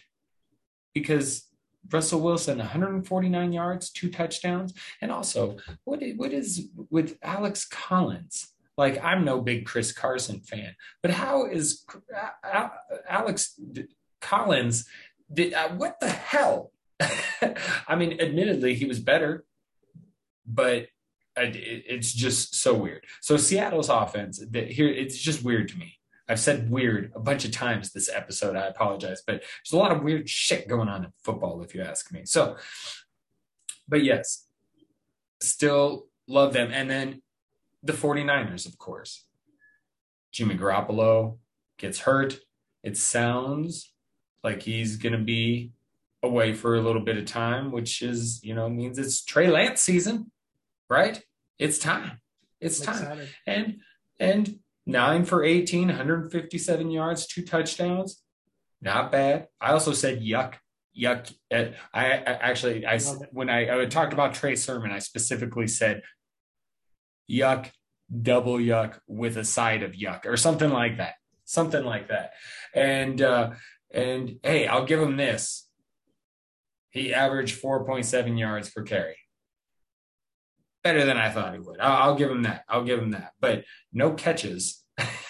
because Russell Wilson, 149 yards, two touchdowns, and also what what is with Alex Collins? Like I'm no big Chris Carson fan, but how is uh, uh, Alex Collins? Did, uh, what the hell? I mean, admittedly, he was better, but uh, it's just so weird. So Seattle's offense, here it's just weird to me. I've said weird a bunch of times this episode. I apologize, but there's a lot of weird shit going on in football, if you ask me. So, but yes, still love them. And then the 49ers, of course. Jimmy Garoppolo gets hurt. It sounds like he's going to be away for a little bit of time, which is, you know, means it's Trey Lance season, right? It's time. It's time. And, and nine for 18, 157 yards, two touchdowns. Not bad. I also said yuck, yuck. Uh, I, I actually, I when I, I talked about Trey Sermon, I specifically said yuck, double yuck with a side of yuck or something like that, something like that. And uh, and hey, I'll give him this. He averaged 4.7 yards per carry better than I thought he would. I'll, I'll, give him that. I'll give him that. But no catches.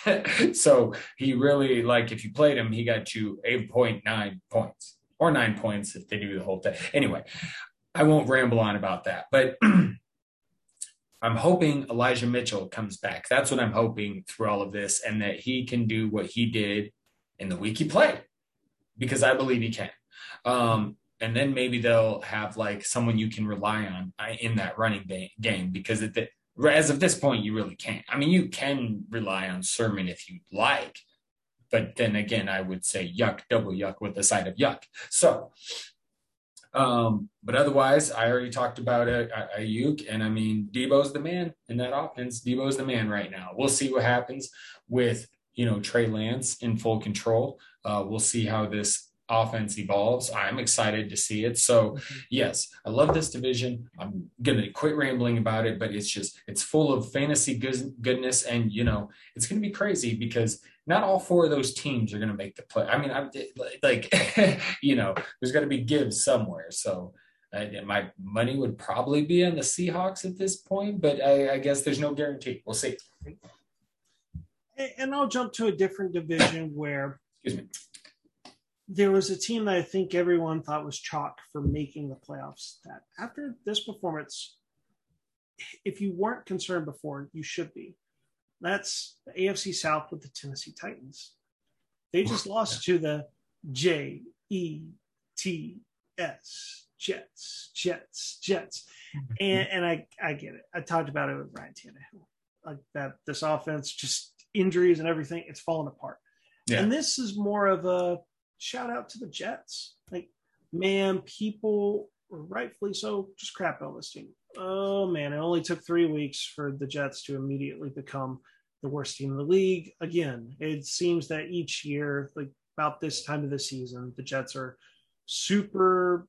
so he really like if you played him, he got you 8.9 points or nine points if they do the whole thing. Anyway, I won't ramble on about that. But I'm hoping Elijah Mitchell comes back. That's what I'm hoping through all of this, and that he can do what he did in the week he played, because I believe he can. Um, and then maybe they'll have like someone you can rely on uh, in that running game because it, as of this point you really can't i mean you can rely on sermon if you like but then again i would say yuck double yuck with the side of yuck so um, but otherwise i already talked about it Aiyuk, and i mean Deebo's the man in that offense Deebo's the man right now we'll see what happens with you know trey lance in full control uh, we'll see how this offense evolves. I'm excited to see it. So, mm-hmm. yes, I love this division. I'm going to quit rambling about it, but it's just, it's full of fantasy goodness. And, you know, it's going to be crazy because not all four of those teams are going to make the play. I mean, I'm like, you know, there's got to be gives somewhere. So, uh, my money would probably be on the Seahawks at this point, but I, I guess there's no guarantee. We'll see. And I'll jump to a different division where Excuse me there was a team that I think everyone thought was chalk for making the playoffs. That after this performance, if you weren't concerned before, you should be. That's the AFC South with the Tennessee Titans. They just lost yeah. to the J E T S Jets, Jets, Jets, mm-hmm. and and I I get it. I talked about it with Ryan Tannehill, like that. This offense, just injuries and everything, it's falling apart. Yeah. And this is more of a shout out to the Jets. Like, man, people rightfully so just crap on this team. Oh man, it only took three weeks for the Jets to immediately become the worst team in the league. Again, it seems that each year, like about this time of the season, the Jets are super,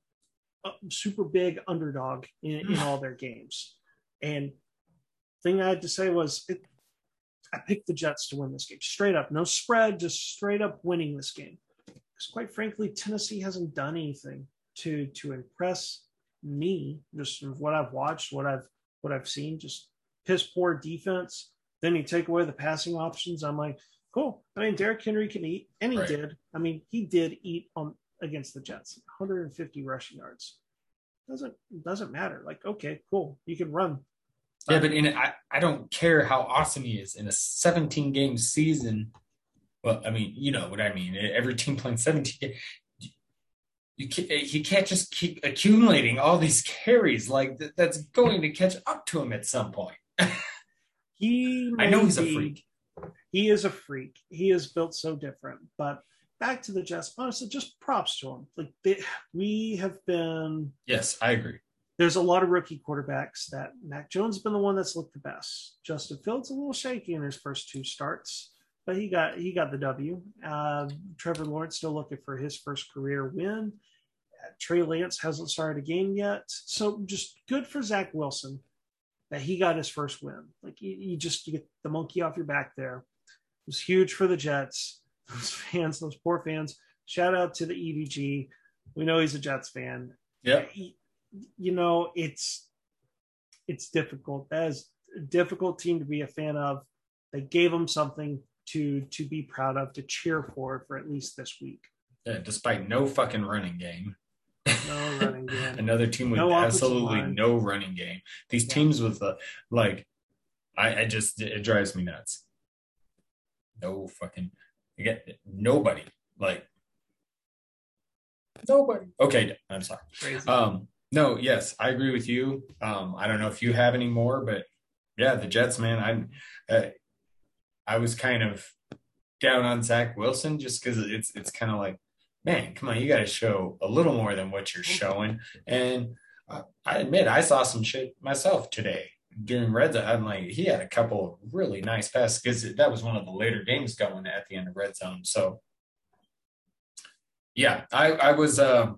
uh, super big underdog in, in all their games. And thing I had to say was, it, I picked the Jets to win this game straight up, no spread, just straight up winning this game because quite frankly, Tennessee hasn't done anything to to impress me. Just what I've watched, what I've what I've seen, just piss poor defense. Then you take away the passing options. I'm like, cool. I mean, Derrick Henry can eat, and he right. did. I mean, he did eat on against the Jets, 150 rushing yards. Doesn't doesn't matter. Like, okay, cool. You can run. Yeah, but in I, I don't care how awesome he is in a 17 game season well, I mean, you know what I mean. Every team playing 17, you can't, you can't just keep accumulating all these carries. Like that's going to catch up to him at some point. he, I know he's be, a freak. He is a freak. He is built so different. But back to the Jets, honestly, just props to him. Like they, we have been. Yes, I agree. There's a lot of rookie quarterbacks that Mac Jones has been the one that's looked the best. Justin Fields a little shaky in his first two starts but he got he got the W. Uh, Trevor Lawrence still looking for his first career win. Uh, Trey Lance hasn't started a game yet. So just good for Zach Wilson that he got his first win. Like you, you just you get the monkey off your back there. It was huge for the Jets. Those fans, those poor fans. Shout out to the EVG. We know he's a Jets fan. Yeah. You know, it's it's difficult. That is a difficult team to be a fan of. They gave him something to to be proud of, to cheer for for at least this week. Yeah, despite no fucking running game. No running game. Another team with No absolutely no running game. These Yeah. teams with uh, like, I, I just it drives me nuts. No fucking, you get nobody like nobody. Okay, I'm sorry. Crazy. Um, no, yes, I agree with you. Um, I don't know if you have any more, but yeah, the Jets, man, I, uh, I was kind of down on Zach Wilson just because it's it's kind of like, man, come on, you got to show a little more than what you're showing. And I admit, I saw some shit myself today during Red Zone. I'm like, he had a couple of really nice passes because that was one of the later games going at the end of Red Zone. So, yeah, I I was. Uh,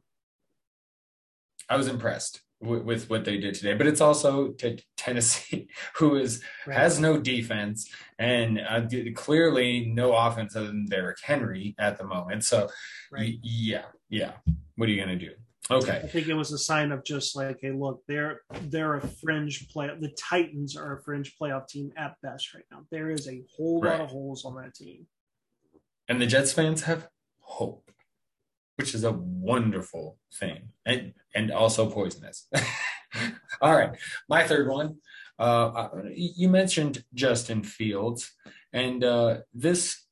I was impressed with, with what they did today, but it's also t- Tennessee, who is Right. has no defense and uh, clearly no offense other than Derrick Henry at the moment. So, Right. yeah, yeah. What are you gonna do? Okay. I think it was a sign of just like, hey, look, they're they're a fringe play. The Titans are a fringe playoff team at best right now. There is a whole Right. lot of holes on that team. and the Jets fans have hope, which is a wonderful thing, and and also poisonous. All right, my third one. Uh, you mentioned Justin Fields, and uh, this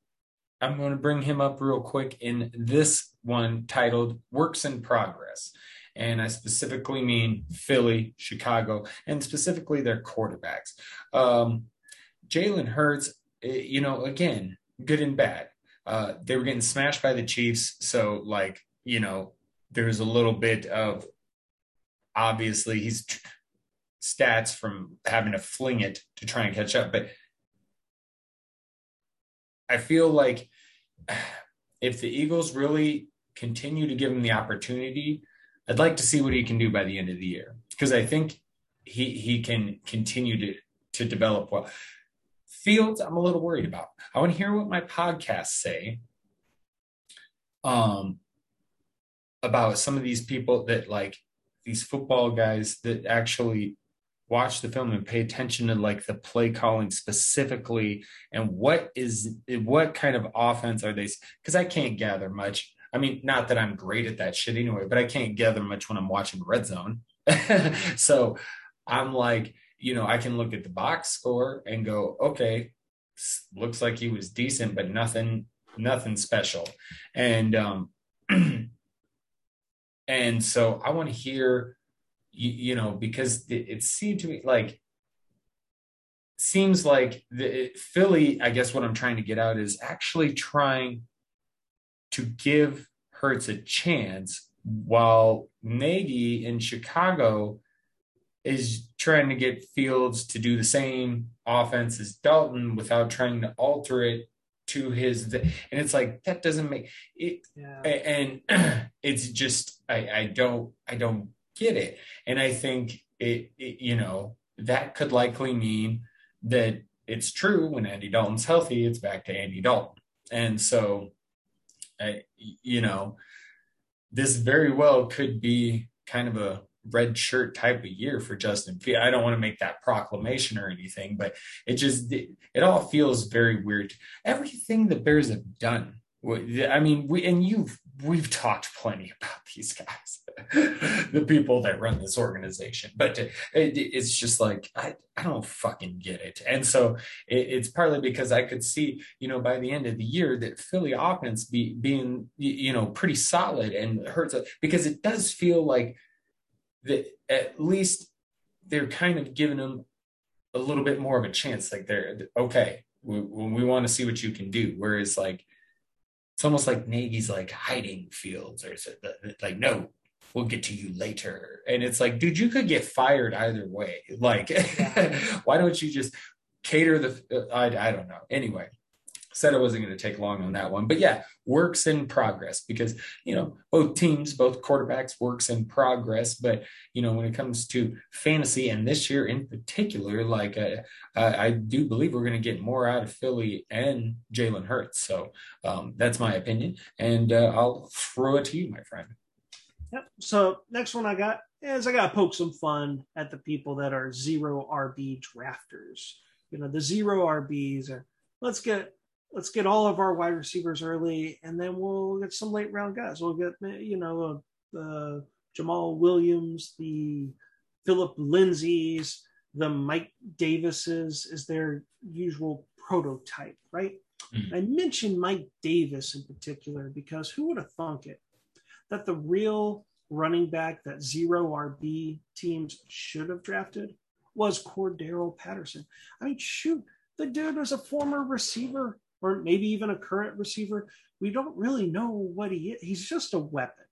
I'm going to bring him up real quick in this one titled "Works in Progress." And I specifically mean Philly, Chicago, and specifically their quarterbacks. Um, Jalen Hurts, eh, you know, again, good and bad. Uh, they were getting smashed by the Chiefs, so like you know, there's a little bit of obviously he's tr- stats from having to fling it to try and catch up, but I feel like if the Eagles really continue to give him the opportunity, I'd like to see what he can do by the end of the year because I think he he can continue to to develop well. Fields, I'm a little worried about. I want to hear what my podcasts say um, about some of these people that like these football guys that actually watch the film and pay attention to like the play calling specifically and what is what kind of offense are they because I can't gather much. I mean, not that I'm great at that shit anyway, but I can't gather much when I'm watching Red Zone. so I'm like, you know, I can look at the box score and go, okay, looks like he was decent, but nothing, nothing special. And um and so I want to hear you, you know, because it, it seemed to me like seems like the Philly, I guess what I'm trying to get out is actually trying to give Hurts a chance while Nagy in Chicago is trying to get Fields to do the same offense as Dalton without trying to alter it to his and it's like that doesn't make it Yeah. and it's just I, I don't I don't get it and I think it, it you know that could likely mean that it's true when Andy Dalton's healthy it's back to Andy Dalton and so I, you know this very well could be kind of a red shirt type of year for Justin. I don't want to make that proclamation or anything, but it just it, it all feels very weird. Everything the Bears have done. I mean, we and you've we've talked plenty about these guys, the people that run this organization, but it, it's just like I I don't fucking get it, and so it, it's partly because I could see you know by the end of the year that Philly offense be being you know pretty solid and hurts because it does feel like that at least they're kind of giving them a little bit more of a chance. Like they're okay, we, we want to see what you can do. Whereas like it's almost like Nagy's like hiding fields or like no, we'll get to you later. And it's like, dude, you could get fired either way. Like, why don't you just cater the? Uh, I I don't know. Anyway, said it wasn't going to take long on that one but yeah works in progress because you know both teams both quarterbacks works in progress but you know when it comes to fantasy and this year in particular like uh, i do believe we're going to get more out of philly and jalen hurts so um, that's my opinion and uh, i'll throw it to you my friend. Yep so next one i got is i got to poke some fun at the people that are zero rb drafters. You know the zero rbs are let's get let's get all of our wide receivers early, and then we'll get some late round guys. We'll get you know uh, Jamaal Williams, the Philip Lindsays, the Mike Davises is their usual prototype, right? Mm-hmm. I mentioned Mike Davis in particular because who would have thunk it that the real running back that zero RB teams should have drafted was Cordarrelle Patterson. I mean, shoot, the dude was a former receiver or maybe even a current receiver. We don't really know what he is. He's just a weapon.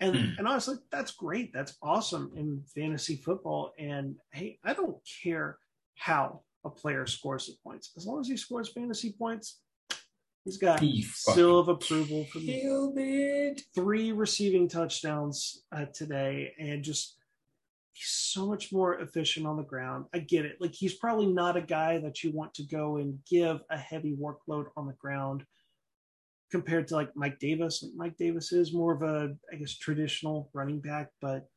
And mm. and honestly, that's great. That's awesome in fantasy football. And hey, I don't care how a player scores the points. As long as he scores fantasy points, he's got he seal of approval for me. Three receiving touchdowns uh, today, and just he's so much more efficient on the ground. I get it. Like he's probably not a guy that you want to go and give a heavy workload on the ground compared to like Mike Davis. Like Mike Davis is more of a, I guess, traditional running back, but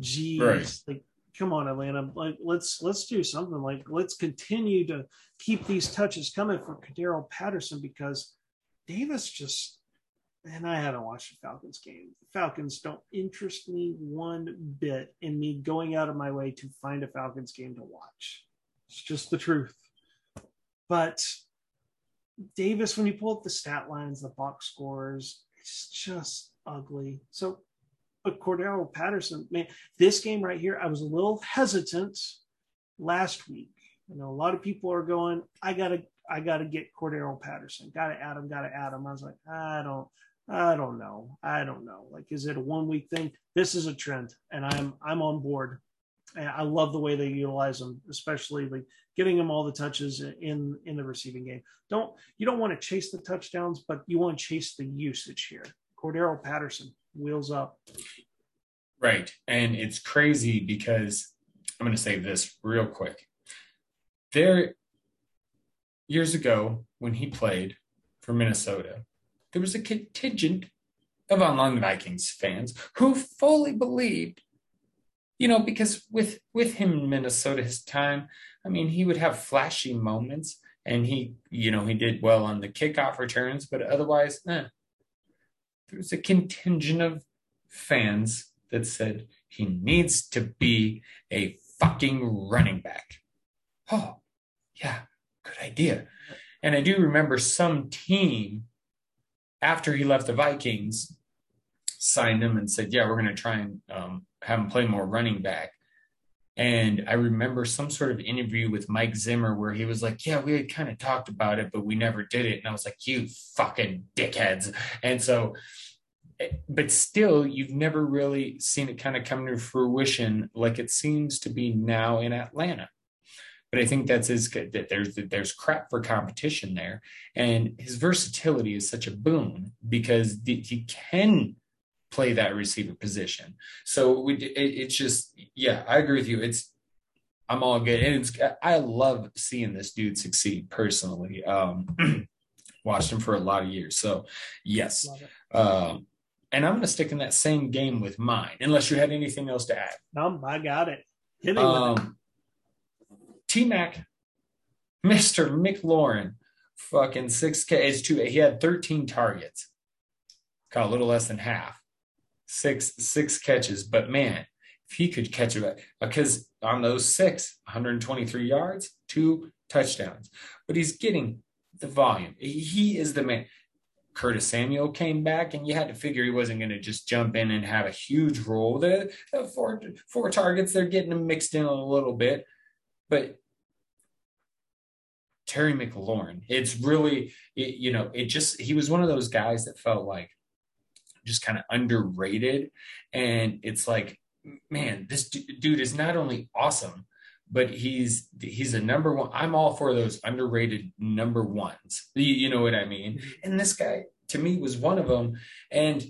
geez, right. like come on, Atlanta. Like let's let's do something. Like let's continue to keep these touches coming for Cordarrelle Patterson because Davis just and I haven't watched the Falcons game. The Falcons don't interest me one bit in me going out of my way to find a Falcons game to watch. It's just the truth. But Davis, when you pull up the stat lines, the box scores, it's just ugly. So, but Cordarrelle Patterson, man, this game right here, I was a little hesitant last week. You know, a lot of people are going, I gotta, I gotta get Cordarrelle Patterson, gotta add him, gotta add him. I was like, I don't, I don't know. I don't know. Like, is it a one week thing? This is a trend, and I'm I'm on board. And I love the way they utilize them, especially like getting them all the touches in in the receiving game. Don't you don't want to chase the touchdowns, but you want to chase the usage here. Cordarrelle Patterson, wheels up. Right, and it's crazy because I'm going to say this real quick. There, years ago when he played for Minnesota, there was a contingent of online Vikings fans who fully believed, you know, because with with him in Minnesota his time, I mean, he would have flashy moments and he, you know, he did well on the kickoff returns, but otherwise, eh. There was a contingent of fans that said he needs to be a fucking running back. Oh, yeah, good idea. And I do remember some team after he left the Vikings, signed him and said, "Yeah, we're going to try and um, have him play more running back." And I remember some sort of interview with Mike Zimmer where he was like, Yeah, we had kind of talked about it, but we never did it. And I was like, You fucking dickheads. And so, eh, but still, you've never really seen it kind of come to fruition like it seems to be now in Atlanta. But I think that's his that there's there's crap for competition there, and his versatility is such a boon because he can play that receiver position. So we, it, it's just yeah, I agree with you. It's I'm all good, and it's I love seeing this dude succeed personally. Um, watched him for a lot of years, so yes. Um, and I'm going to stick in that same game with mine, unless you had anything else to add. No, I got it. Um, T Mac, Mr. McLaurin, fucking 6K is two. He had 13 targets, got a little less than half, six six catches. But man, if he could catch it, because on those six, 123 yards, two touchdowns. But he's getting the volume. He is the man. Curtis Samuel came back, and you had to figure he wasn't going to just jump in and have a huge role. The, the four four targets, they're getting him mixed in a little bit, but Terry McLaurin. It's really, it, you know, it just, he was one of those guys that felt like just kind of underrated. And it's like, man, this d- dude is not only awesome, but he's he's a number one. I'm all for those underrated number ones. You, you know what I mean? Mm-hmm. And this guy to me was one of them. And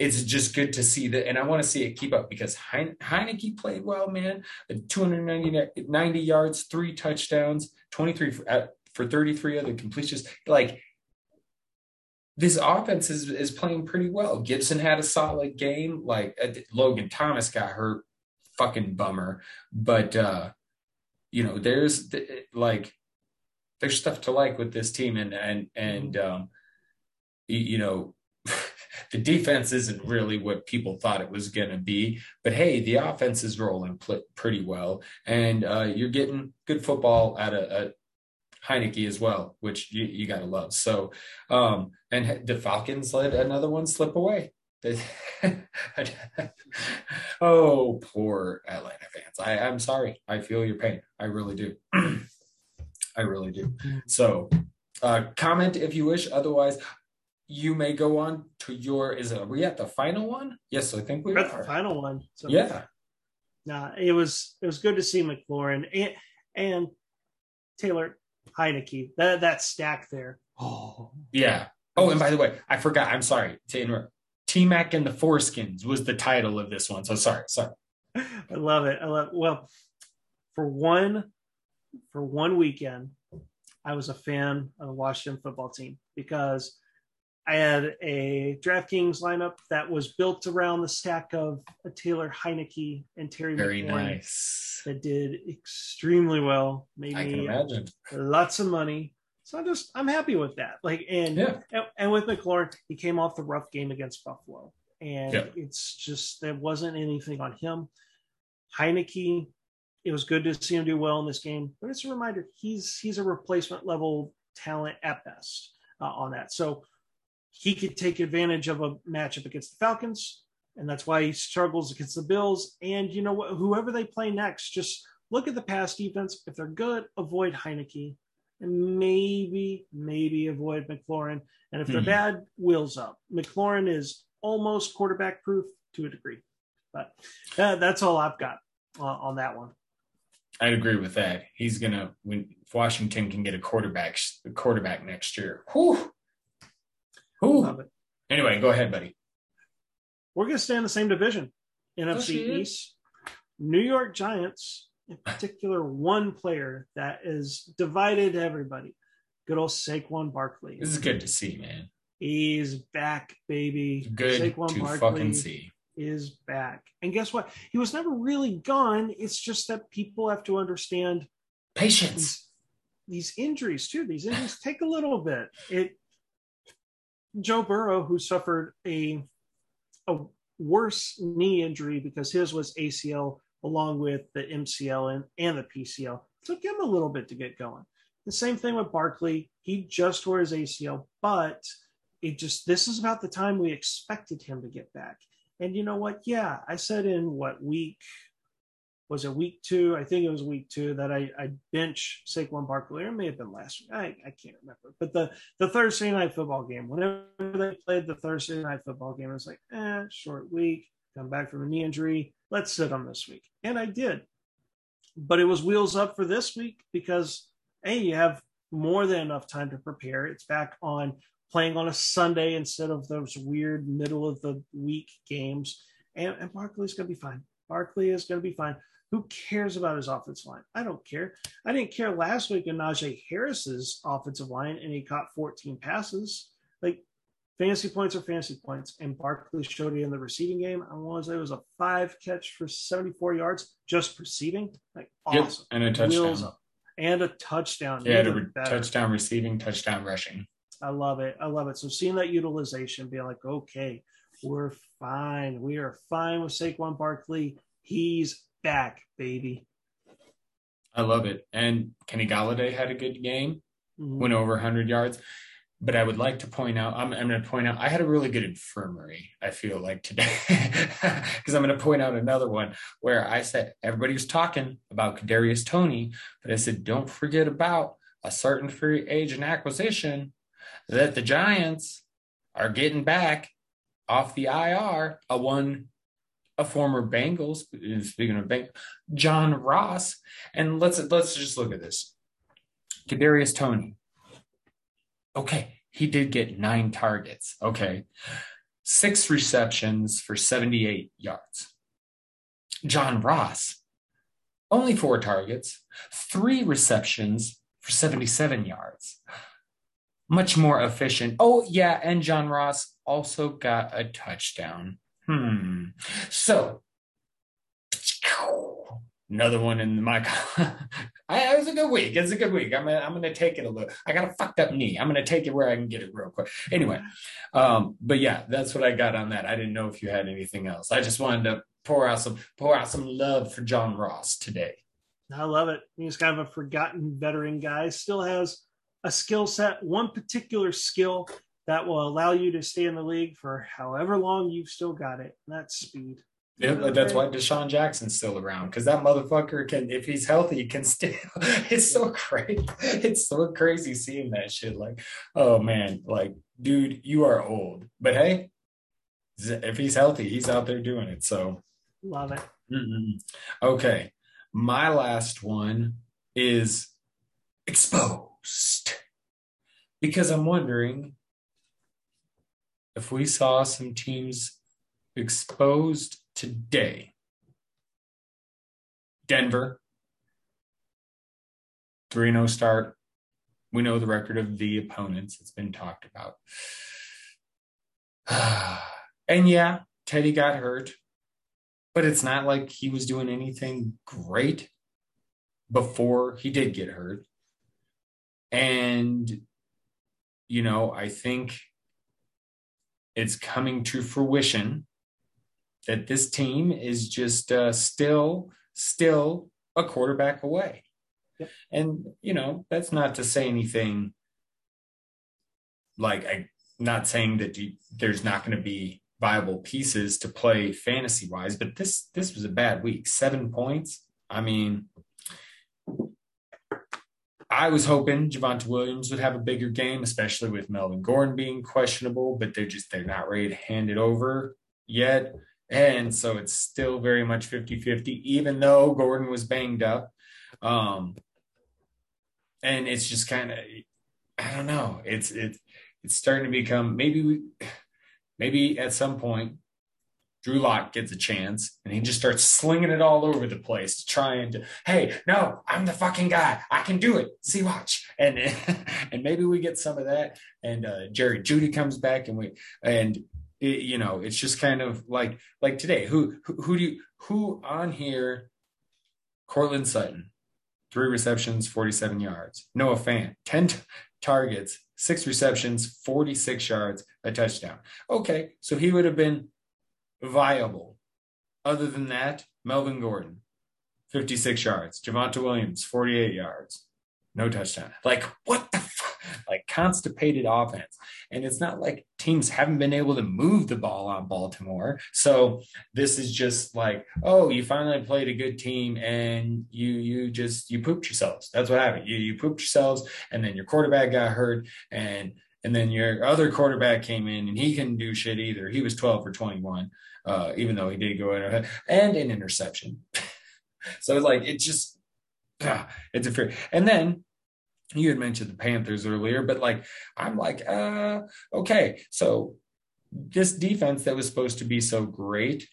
it's just good to see that. And I want to see it keep up because Heine, Heinicke played well, man. 290 yards, three touchdowns, 23 for, for 33 other completions. Like this offense is, is playing pretty well. Gibson had a solid game. Like uh, Logan Thomas got hurt, fucking bummer. But uh, you know, there's like there's stuff to like with this team, and and and um, you know, the defense isn't really what people thought it was going to be. But hey, the offense is rolling pl- pretty well, and uh, you're getting good football at a, a Heinicke as well, which you, you got to love. So, um, and the Falcons let another one slip away. oh, poor Atlanta fans. I, I'm sorry. I feel your pain. I really do. I really do. So, uh, comment if you wish. Otherwise, you may go on to your. Is it? Are we at the final one? Yes, I think we We're. At the final one. So, yeah. Nah, it was it was good to see McLaurin and and Taylor Heinicke. That that stack there. Oh yeah. Oh, and by the way, I forgot. I'm sorry to interrupt. T Mac and the Foreskins was the title of this one. So sorry, sorry. I love it. I love well for one for one weekend. I was a fan of the Washington football team because I had a DraftKings lineup that was built around the stack of a Taylor Heinicke and Terry Very nice. That did extremely well. Made I can. Lots of money. So I'm just I'm happy with that. Like and yeah. and, and, with McLaurin, he came off the rough game against Buffalo. And yeah. it's just there wasn't anything on him. Heinicke, it was good to see him do well in this game, but it's a reminder he's he's a replacement level talent at best uh, on that. So he could take advantage of a matchup against the Falcons, and that's why he struggles against the Bills. And you know what? Whoever they play next, just look at the pass defense. If they're good, avoid Heinicke, and maybe maybe avoid McLaurin. And if they're mm-hmm. bad, wheels up. McLaurin is almost quarterback proof to a degree, but that's all I've got uh, on that one. I'd agree with that. He's gonna when Washington can get a quarterback a quarterback next year. Whew, Ooh. Anyway, go ahead, buddy. We're going to stay in the same division, NFC East. New York Giants, in particular, one player that is divided everybody. Good old Saquon Barkley. This is good to see, man. He's back, baby. Good Saquon to Barkley fucking see. Is back, and guess what? He was never really gone. It's just that people have to understand patience. These, these injuries too. These injuries take a little bit. It Joe Burrow, who suffered a a worse knee injury because his was ACL along with the MCL and, and the PCL, took him a little bit to get going. The same thing with Barkley. He just tore his ACL, but it just this is about the time we expected him to get back. And you know what? Yeah, I said in what week was it week two? I think it was week two that I, I bench Saquon Barkley, it may have been last week. I, I can't remember. But the, the Thursday night football game, whenever they played the Thursday night football game, it was like, eh, short week, come back from a knee injury. Let's sit on this week. And I did. But it was wheels up for this week because, hey, you have more than enough time to prepare. It's back on playing on a Sunday instead of those weird middle of the week games. And, and Barkley's going to be fine. Barkley is going to be fine. Who cares about his offensive line? I don't care. I didn't care last week in Najee Harris's offensive line, and he caught 14 passes. Like fantasy points are fantasy points, and Barkley showed it in the receiving game. I want to say it was a five catch for 74 yards just receiving. Like awesome, yep, and a touchdown, and a touchdown. Yeah, a re- touchdown receiving, touchdown rushing. I love it. I love it. So seeing that utilization, being like, okay, we're fine. We are fine with Saquon Barkley. He's back, baby. I love it. And Kenny Golladay had a good game, mm-hmm. went over 100 yards. But I would like to point out, I'm, I'm going to point out, I had a really good infirmary, I feel like today, because I'm going to point out another one where I said everybody was talking about Kadarius Toney, but I said, don't forget about a certain free agent acquisition that the Giants are getting back off the IR, a one a former Bengals. Speaking of Bengals, John Ross, and let's let's just look at this. Kadarius Toney. Okay, he did get nine targets. Okay, six receptions for 78 yards. John Ross, only four targets, three receptions for 77 yards. Much more efficient. Oh, yeah, and John Ross also got a touchdown. Hmm. So, another one in my. I, it was a good week. It's a good week. I'm gonna, I'm gonna take it a little. I got a fucked up knee. I'm gonna take it where I can get it real quick. Anyway, um, but yeah, that's what I got on that. I didn't know if you had anything else. I just wanted to pour out some pour out some love for John Ross today. I love it. He's kind of a forgotten veteran guy. Still has a skill set, one particular skill that will allow you to stay in the league for however long you've still got it. that's speed. Yeah, that's why DeSean Jackson's still around because that motherfucker can, if he's healthy, can still. It's so crazy. It's so crazy seeing that shit. Like, oh man, like, dude, you are old, but hey, if he's healthy, he's out there doing it. So, love it. Mm-mm. Okay, my last one is exposed because I'm wondering if we saw some teams exposed today. Denver, 3 0 start. We know the record of the opponents, it's been talked about. and yeah, Teddy got hurt, but it's not like he was doing anything great before he did get hurt. And, you know, I think it's coming to fruition that this team is just uh, still still a quarterback away. Yep. And you know, that's not to say anything like I not saying that you, there's not going to be viable pieces to play fantasy wise, but this this was a bad week. 7 points. I mean, I was hoping Javonte Williams would have a bigger game, especially with Melvin Gordon being questionable, but they're just they're not ready to hand it over yet. And so it's still very much 50 50, even though Gordon was banged up. Um, and it's just kind of, I don't know. It's, it's, it's starting to become maybe we, maybe at some point Drew Lock gets a chance and he just starts slinging it all over the place, trying to, hey, no, I'm the fucking guy. I can do it. See, watch. And and maybe we get some of that. And uh, Jerry Jeudy comes back and we and it, you know, it's just kind of like like today. Who who, who do you who on here? Courtland Sutton, three receptions, 47 yards. Noah Fant, 10 t- targets, six receptions, 46 yards, a touchdown. Okay, so he would have been viable. Other than that, Melvin Gordon, 56 yards. Javonte Williams, 48 yards. No touchdown. Like, what the fuck? like constipated offense. And it's not like teams haven't been able to move the ball on Baltimore. So this is just like, oh, you finally played a good team and you you just you pooped yourselves. That's what happened. You you pooped yourselves and then your quarterback got hurt and and then your other quarterback came in and he couldn't do shit either. He was 12 for 21, uh, even though he did go in and an interception. so it's like, it just, ah, it's a fear. And then you had mentioned the Panthers earlier, but like I'm like, uh, okay, so this defense that was supposed to be so great,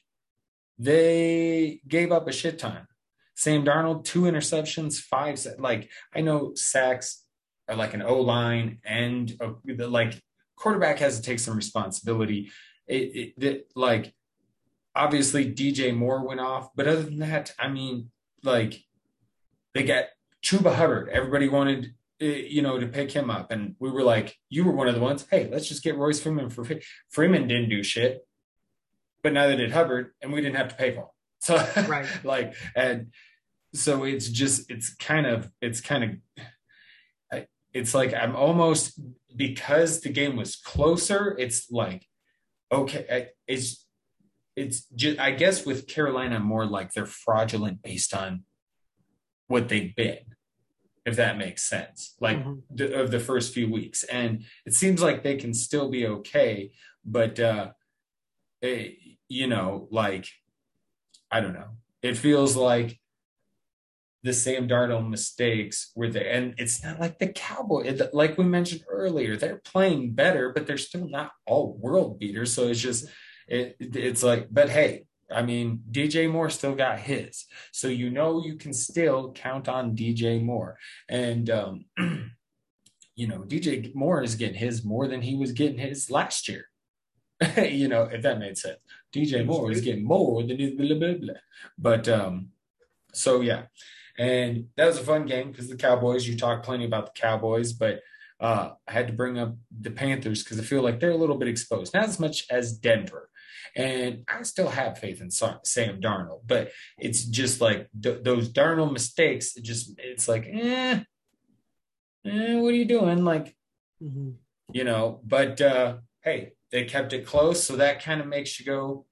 they gave up a shit ton. Sam Darnold, two interceptions, five like I know sacks are like an O line and a, like quarterback has to take some responsibility. It, it, it like obviously DJ Moore went off, but other than that, I mean, like they got Chuba Hubbard. Everybody wanted Eh, you know, to pick him up. And we were like, you were one of the ones, hey, let's just get Royce Freeman for Freeman didn't do shit, but neither did Hubbard, and we didn't have to pay for him. So right. like and so it's just it's kind of it's kind of it's like I'm almost because the game was closer, it's like okay, it's it's just I guess with Carolina more like they're fraudulent based on what they've been if that makes sense, like mm-hmm. the, of the first few weeks. And it seems like they can still be okay, but, uh, it, eh, you know, like I don't know. It feels like the Sam Darnold mistakes were there. And it's not like the Cowboys, like we mentioned earlier, they're playing better, but they're still not all world beaters. So it's just, it, it's like, but hey, I mean, DJ Moore still got his. So you know you can still count on DJ Moore. And, um, you know, DJ Moore is getting his more than he was getting his last year. you know, if that made sense. DJ Moore is getting more than his blah, blah, blah. But um, so yeah. And that was a fun game because the Cowboys, you talked plenty about the Cowboys, but uh, I had to bring up the Panthers because I feel like they're a little bit exposed, not as much as Denver. And I still have faith in Sam Darnold, but it's just like th- those Darnold mistakes. It just it's like, eh, eh what are you doing? Like, mm-hmm. you know. But uh, hey, they kept it close, so that kind of makes you go,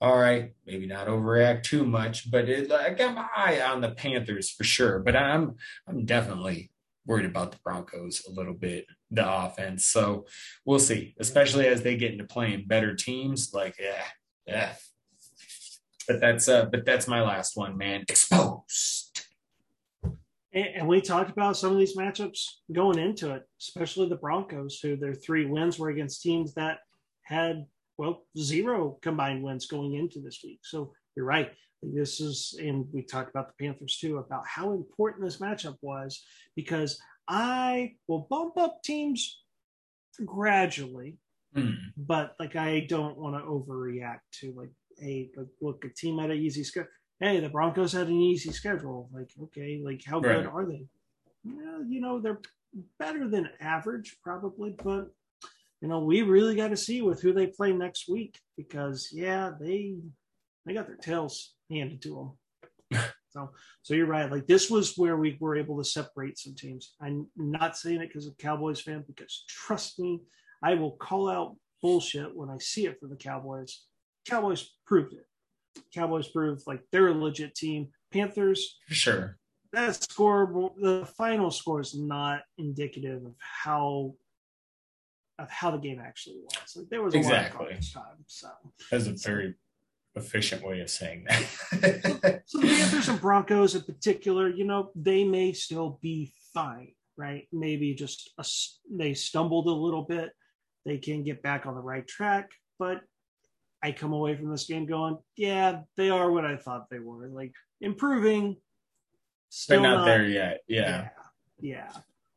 all right, maybe not overreact too much, but it, I got my eye on the Panthers for sure. But I'm I'm definitely worried about the Broncos a little bit, the offense. So we'll see, especially as they get into playing better teams. Like, yeah, yeah. But that's uh, but that's my last one, man. Exposed. And we talked about some of these matchups going into it, especially the Broncos, who their three wins were against teams that had well, zero combined wins going into this week. So you're right. This is, and we talked about the Panthers too, about how important this matchup was because I will bump up teams gradually, mm. but like I don't want to overreact to like, hey, look, a team had an easy schedule. Hey, the Broncos had an easy schedule. Like, okay, like how right. good are they? Well, you know, they're better than average probably, but you know, we really got to see with who they play next week because yeah, they they got their tails handed to them. So, so you're right. Like this was where we were able to separate some teams. I'm not saying it because of Cowboys fan, because trust me, I will call out bullshit when I see it for the Cowboys. Cowboys proved it. Cowboys proved like they're a legit team. Panthers, sure. That score, the final score is not indicative of how of how the game actually was. Like there was exactly. a lot of time. So that's a very efficient way of saying that. so, the Panthers and Broncos in particular, you know, they may still be fine, right? Maybe just a, they stumbled a little bit. They can get back on the right track, but I come away from this game going, yeah, they are what I thought they were, like improving. Still not, not, there yet. Yeah. Yeah. yeah.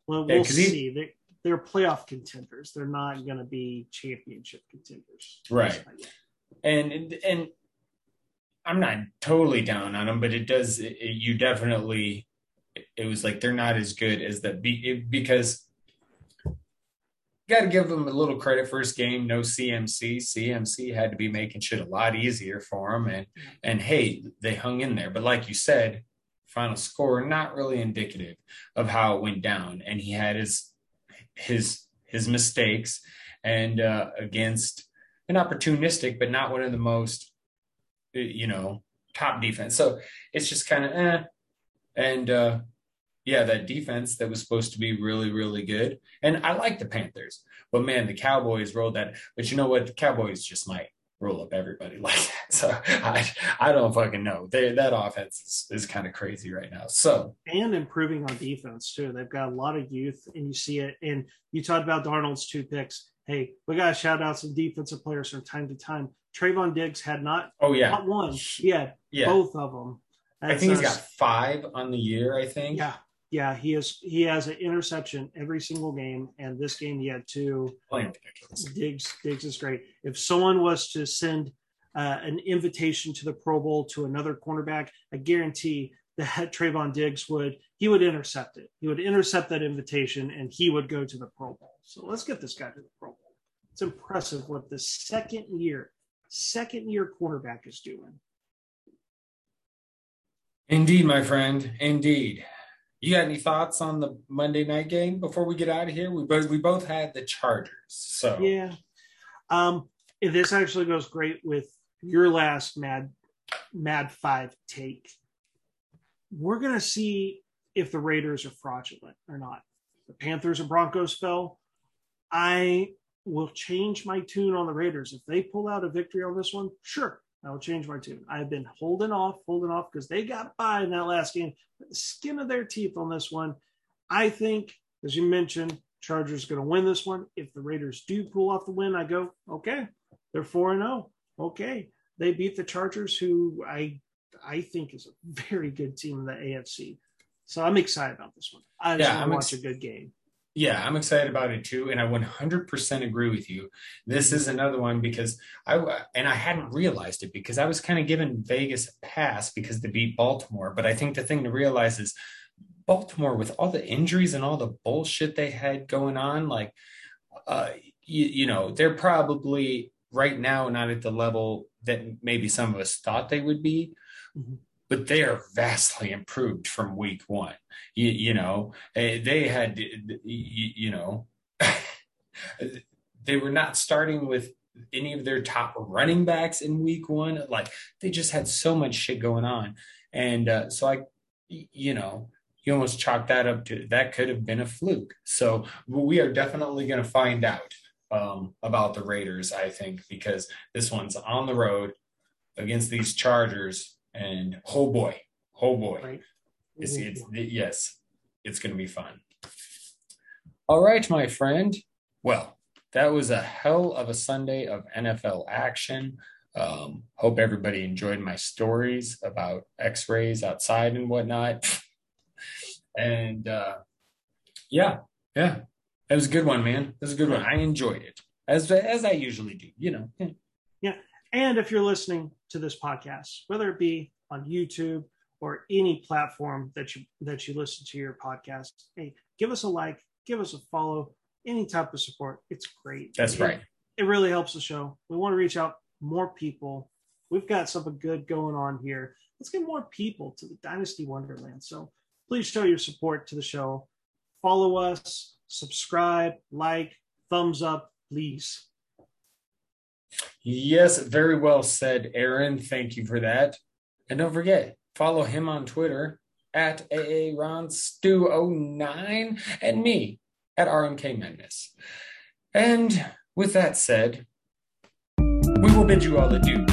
Well, we'll see. He, they're playoff contenders. They're not going to be championship contenders. Right. And and I'm not totally down on them, but it does. It, you definitely. It was like they're not as good as the because got to give them a little credit first game no cmc cmc had to be making shit a lot easier for them and and hey they hung in there but like you said final score not really indicative of how it went down and he had his his his mistakes and uh, against an opportunistic, but not one of the most, you know, top defense. So it's just kind of eh. And uh, yeah, that defense that was supposed to be really, really good. And I like the Panthers, but man, the Cowboys rolled that. But you know what? The Cowboys just might roll up everybody like that. So I I don't fucking know. They, that offense is, is kind of crazy right now. So and improving on defense too. They've got a lot of youth, and you see it. And you talked about Darnold's two picks. Hey, we got to shout out some defensive players from time to time. Trevon Diggs had not. Oh yeah, not one. Yeah, yeah. both of them. That's I think he's got five on the year. I think. Yeah, yeah, he has he has an interception every single game, and this game he had two. Diggs Diggs is great. If someone was to send uh, an invitation to the Pro Bowl to another cornerback, I guarantee that Trevon Diggs would he would intercept it. He would intercept that invitation, and he would go to the Pro Bowl. So let's get this guy to the Pro Bowl. It's impressive what the second year second year quarterback is doing. Indeed, my friend. Indeed. You got any thoughts on the Monday night game before we get out of here? We both we both had the Chargers, so yeah. Um, this actually goes great with your last Mad Mad Five take. We're gonna see if the Raiders are fraudulent or not. The Panthers and Broncos fell. I will change my tune on the Raiders if they pull out a victory on this one. Sure, I will change my tune. I've been holding off, holding off because they got by in that last game. The skin of their teeth on this one. I think, as you mentioned, Chargers going to win this one. If the Raiders do pull off the win, I go, okay, they're 4 and 0. Okay. They beat the Chargers, who I I think is a very good team in the AFC. So I'm excited about this one. I just yeah, want to watch ex- a good game. Yeah, I'm excited about it too, and I 100% agree with you. This is another one because I and I hadn't realized it because I was kind of giving Vegas a pass because they beat Baltimore. But I think the thing to realize is Baltimore with all the injuries and all the bullshit they had going on, like, uh, you, you know, they're probably right now not at the level that maybe some of us thought they would be. But they are vastly improved from week one. You, you know, eh, they had, you know, they were not starting with any of their top running backs in week one. Like they just had so much shit going on. And uh, so I, you know, you almost chalk that up to that could have been a fluke. So we are definitely going to find out um, about the Raiders, I think, because this one's on the road against these Chargers and oh boy, oh boy, right. it's, it's yes, it's going to be fun. All right, my friend. Well, that was a hell of a Sunday of NFL action. Um, hope everybody enjoyed my stories about X-rays outside and whatnot. and uh, yeah, yeah, that was a good one, man. That was a good one. I enjoyed it as as I usually do. You know. And if you're listening to this podcast, whether it be on YouTube or any platform that you that you listen to your podcast, hey, give us a like, give us a follow, any type of support. It's great. That's it, right. It really helps the show. We want to reach out more people. We've got something good going on here. Let's get more people to the Dynasty Wonderland. So please show your support to the show. Follow us, subscribe, like, thumbs up, please. Yes, very well said, Aaron. Thank you for that. And don't forget, follow him on Twitter at AARonStew09 and me at RMK Madness. And with that said, we will bid you all adieu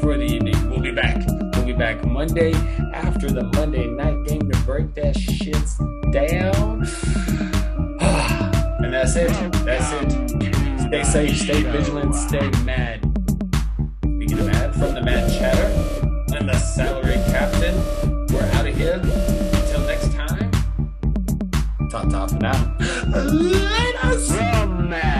for the evening. We'll be back. We'll be back Monday after the Monday night game to break that shit down. and that's it. That's it. Stay safe, stay vigilant, stay mad taking a from the Mad Chatter. and the salary captain. We're out of here. Until next time. Top top now. Let us.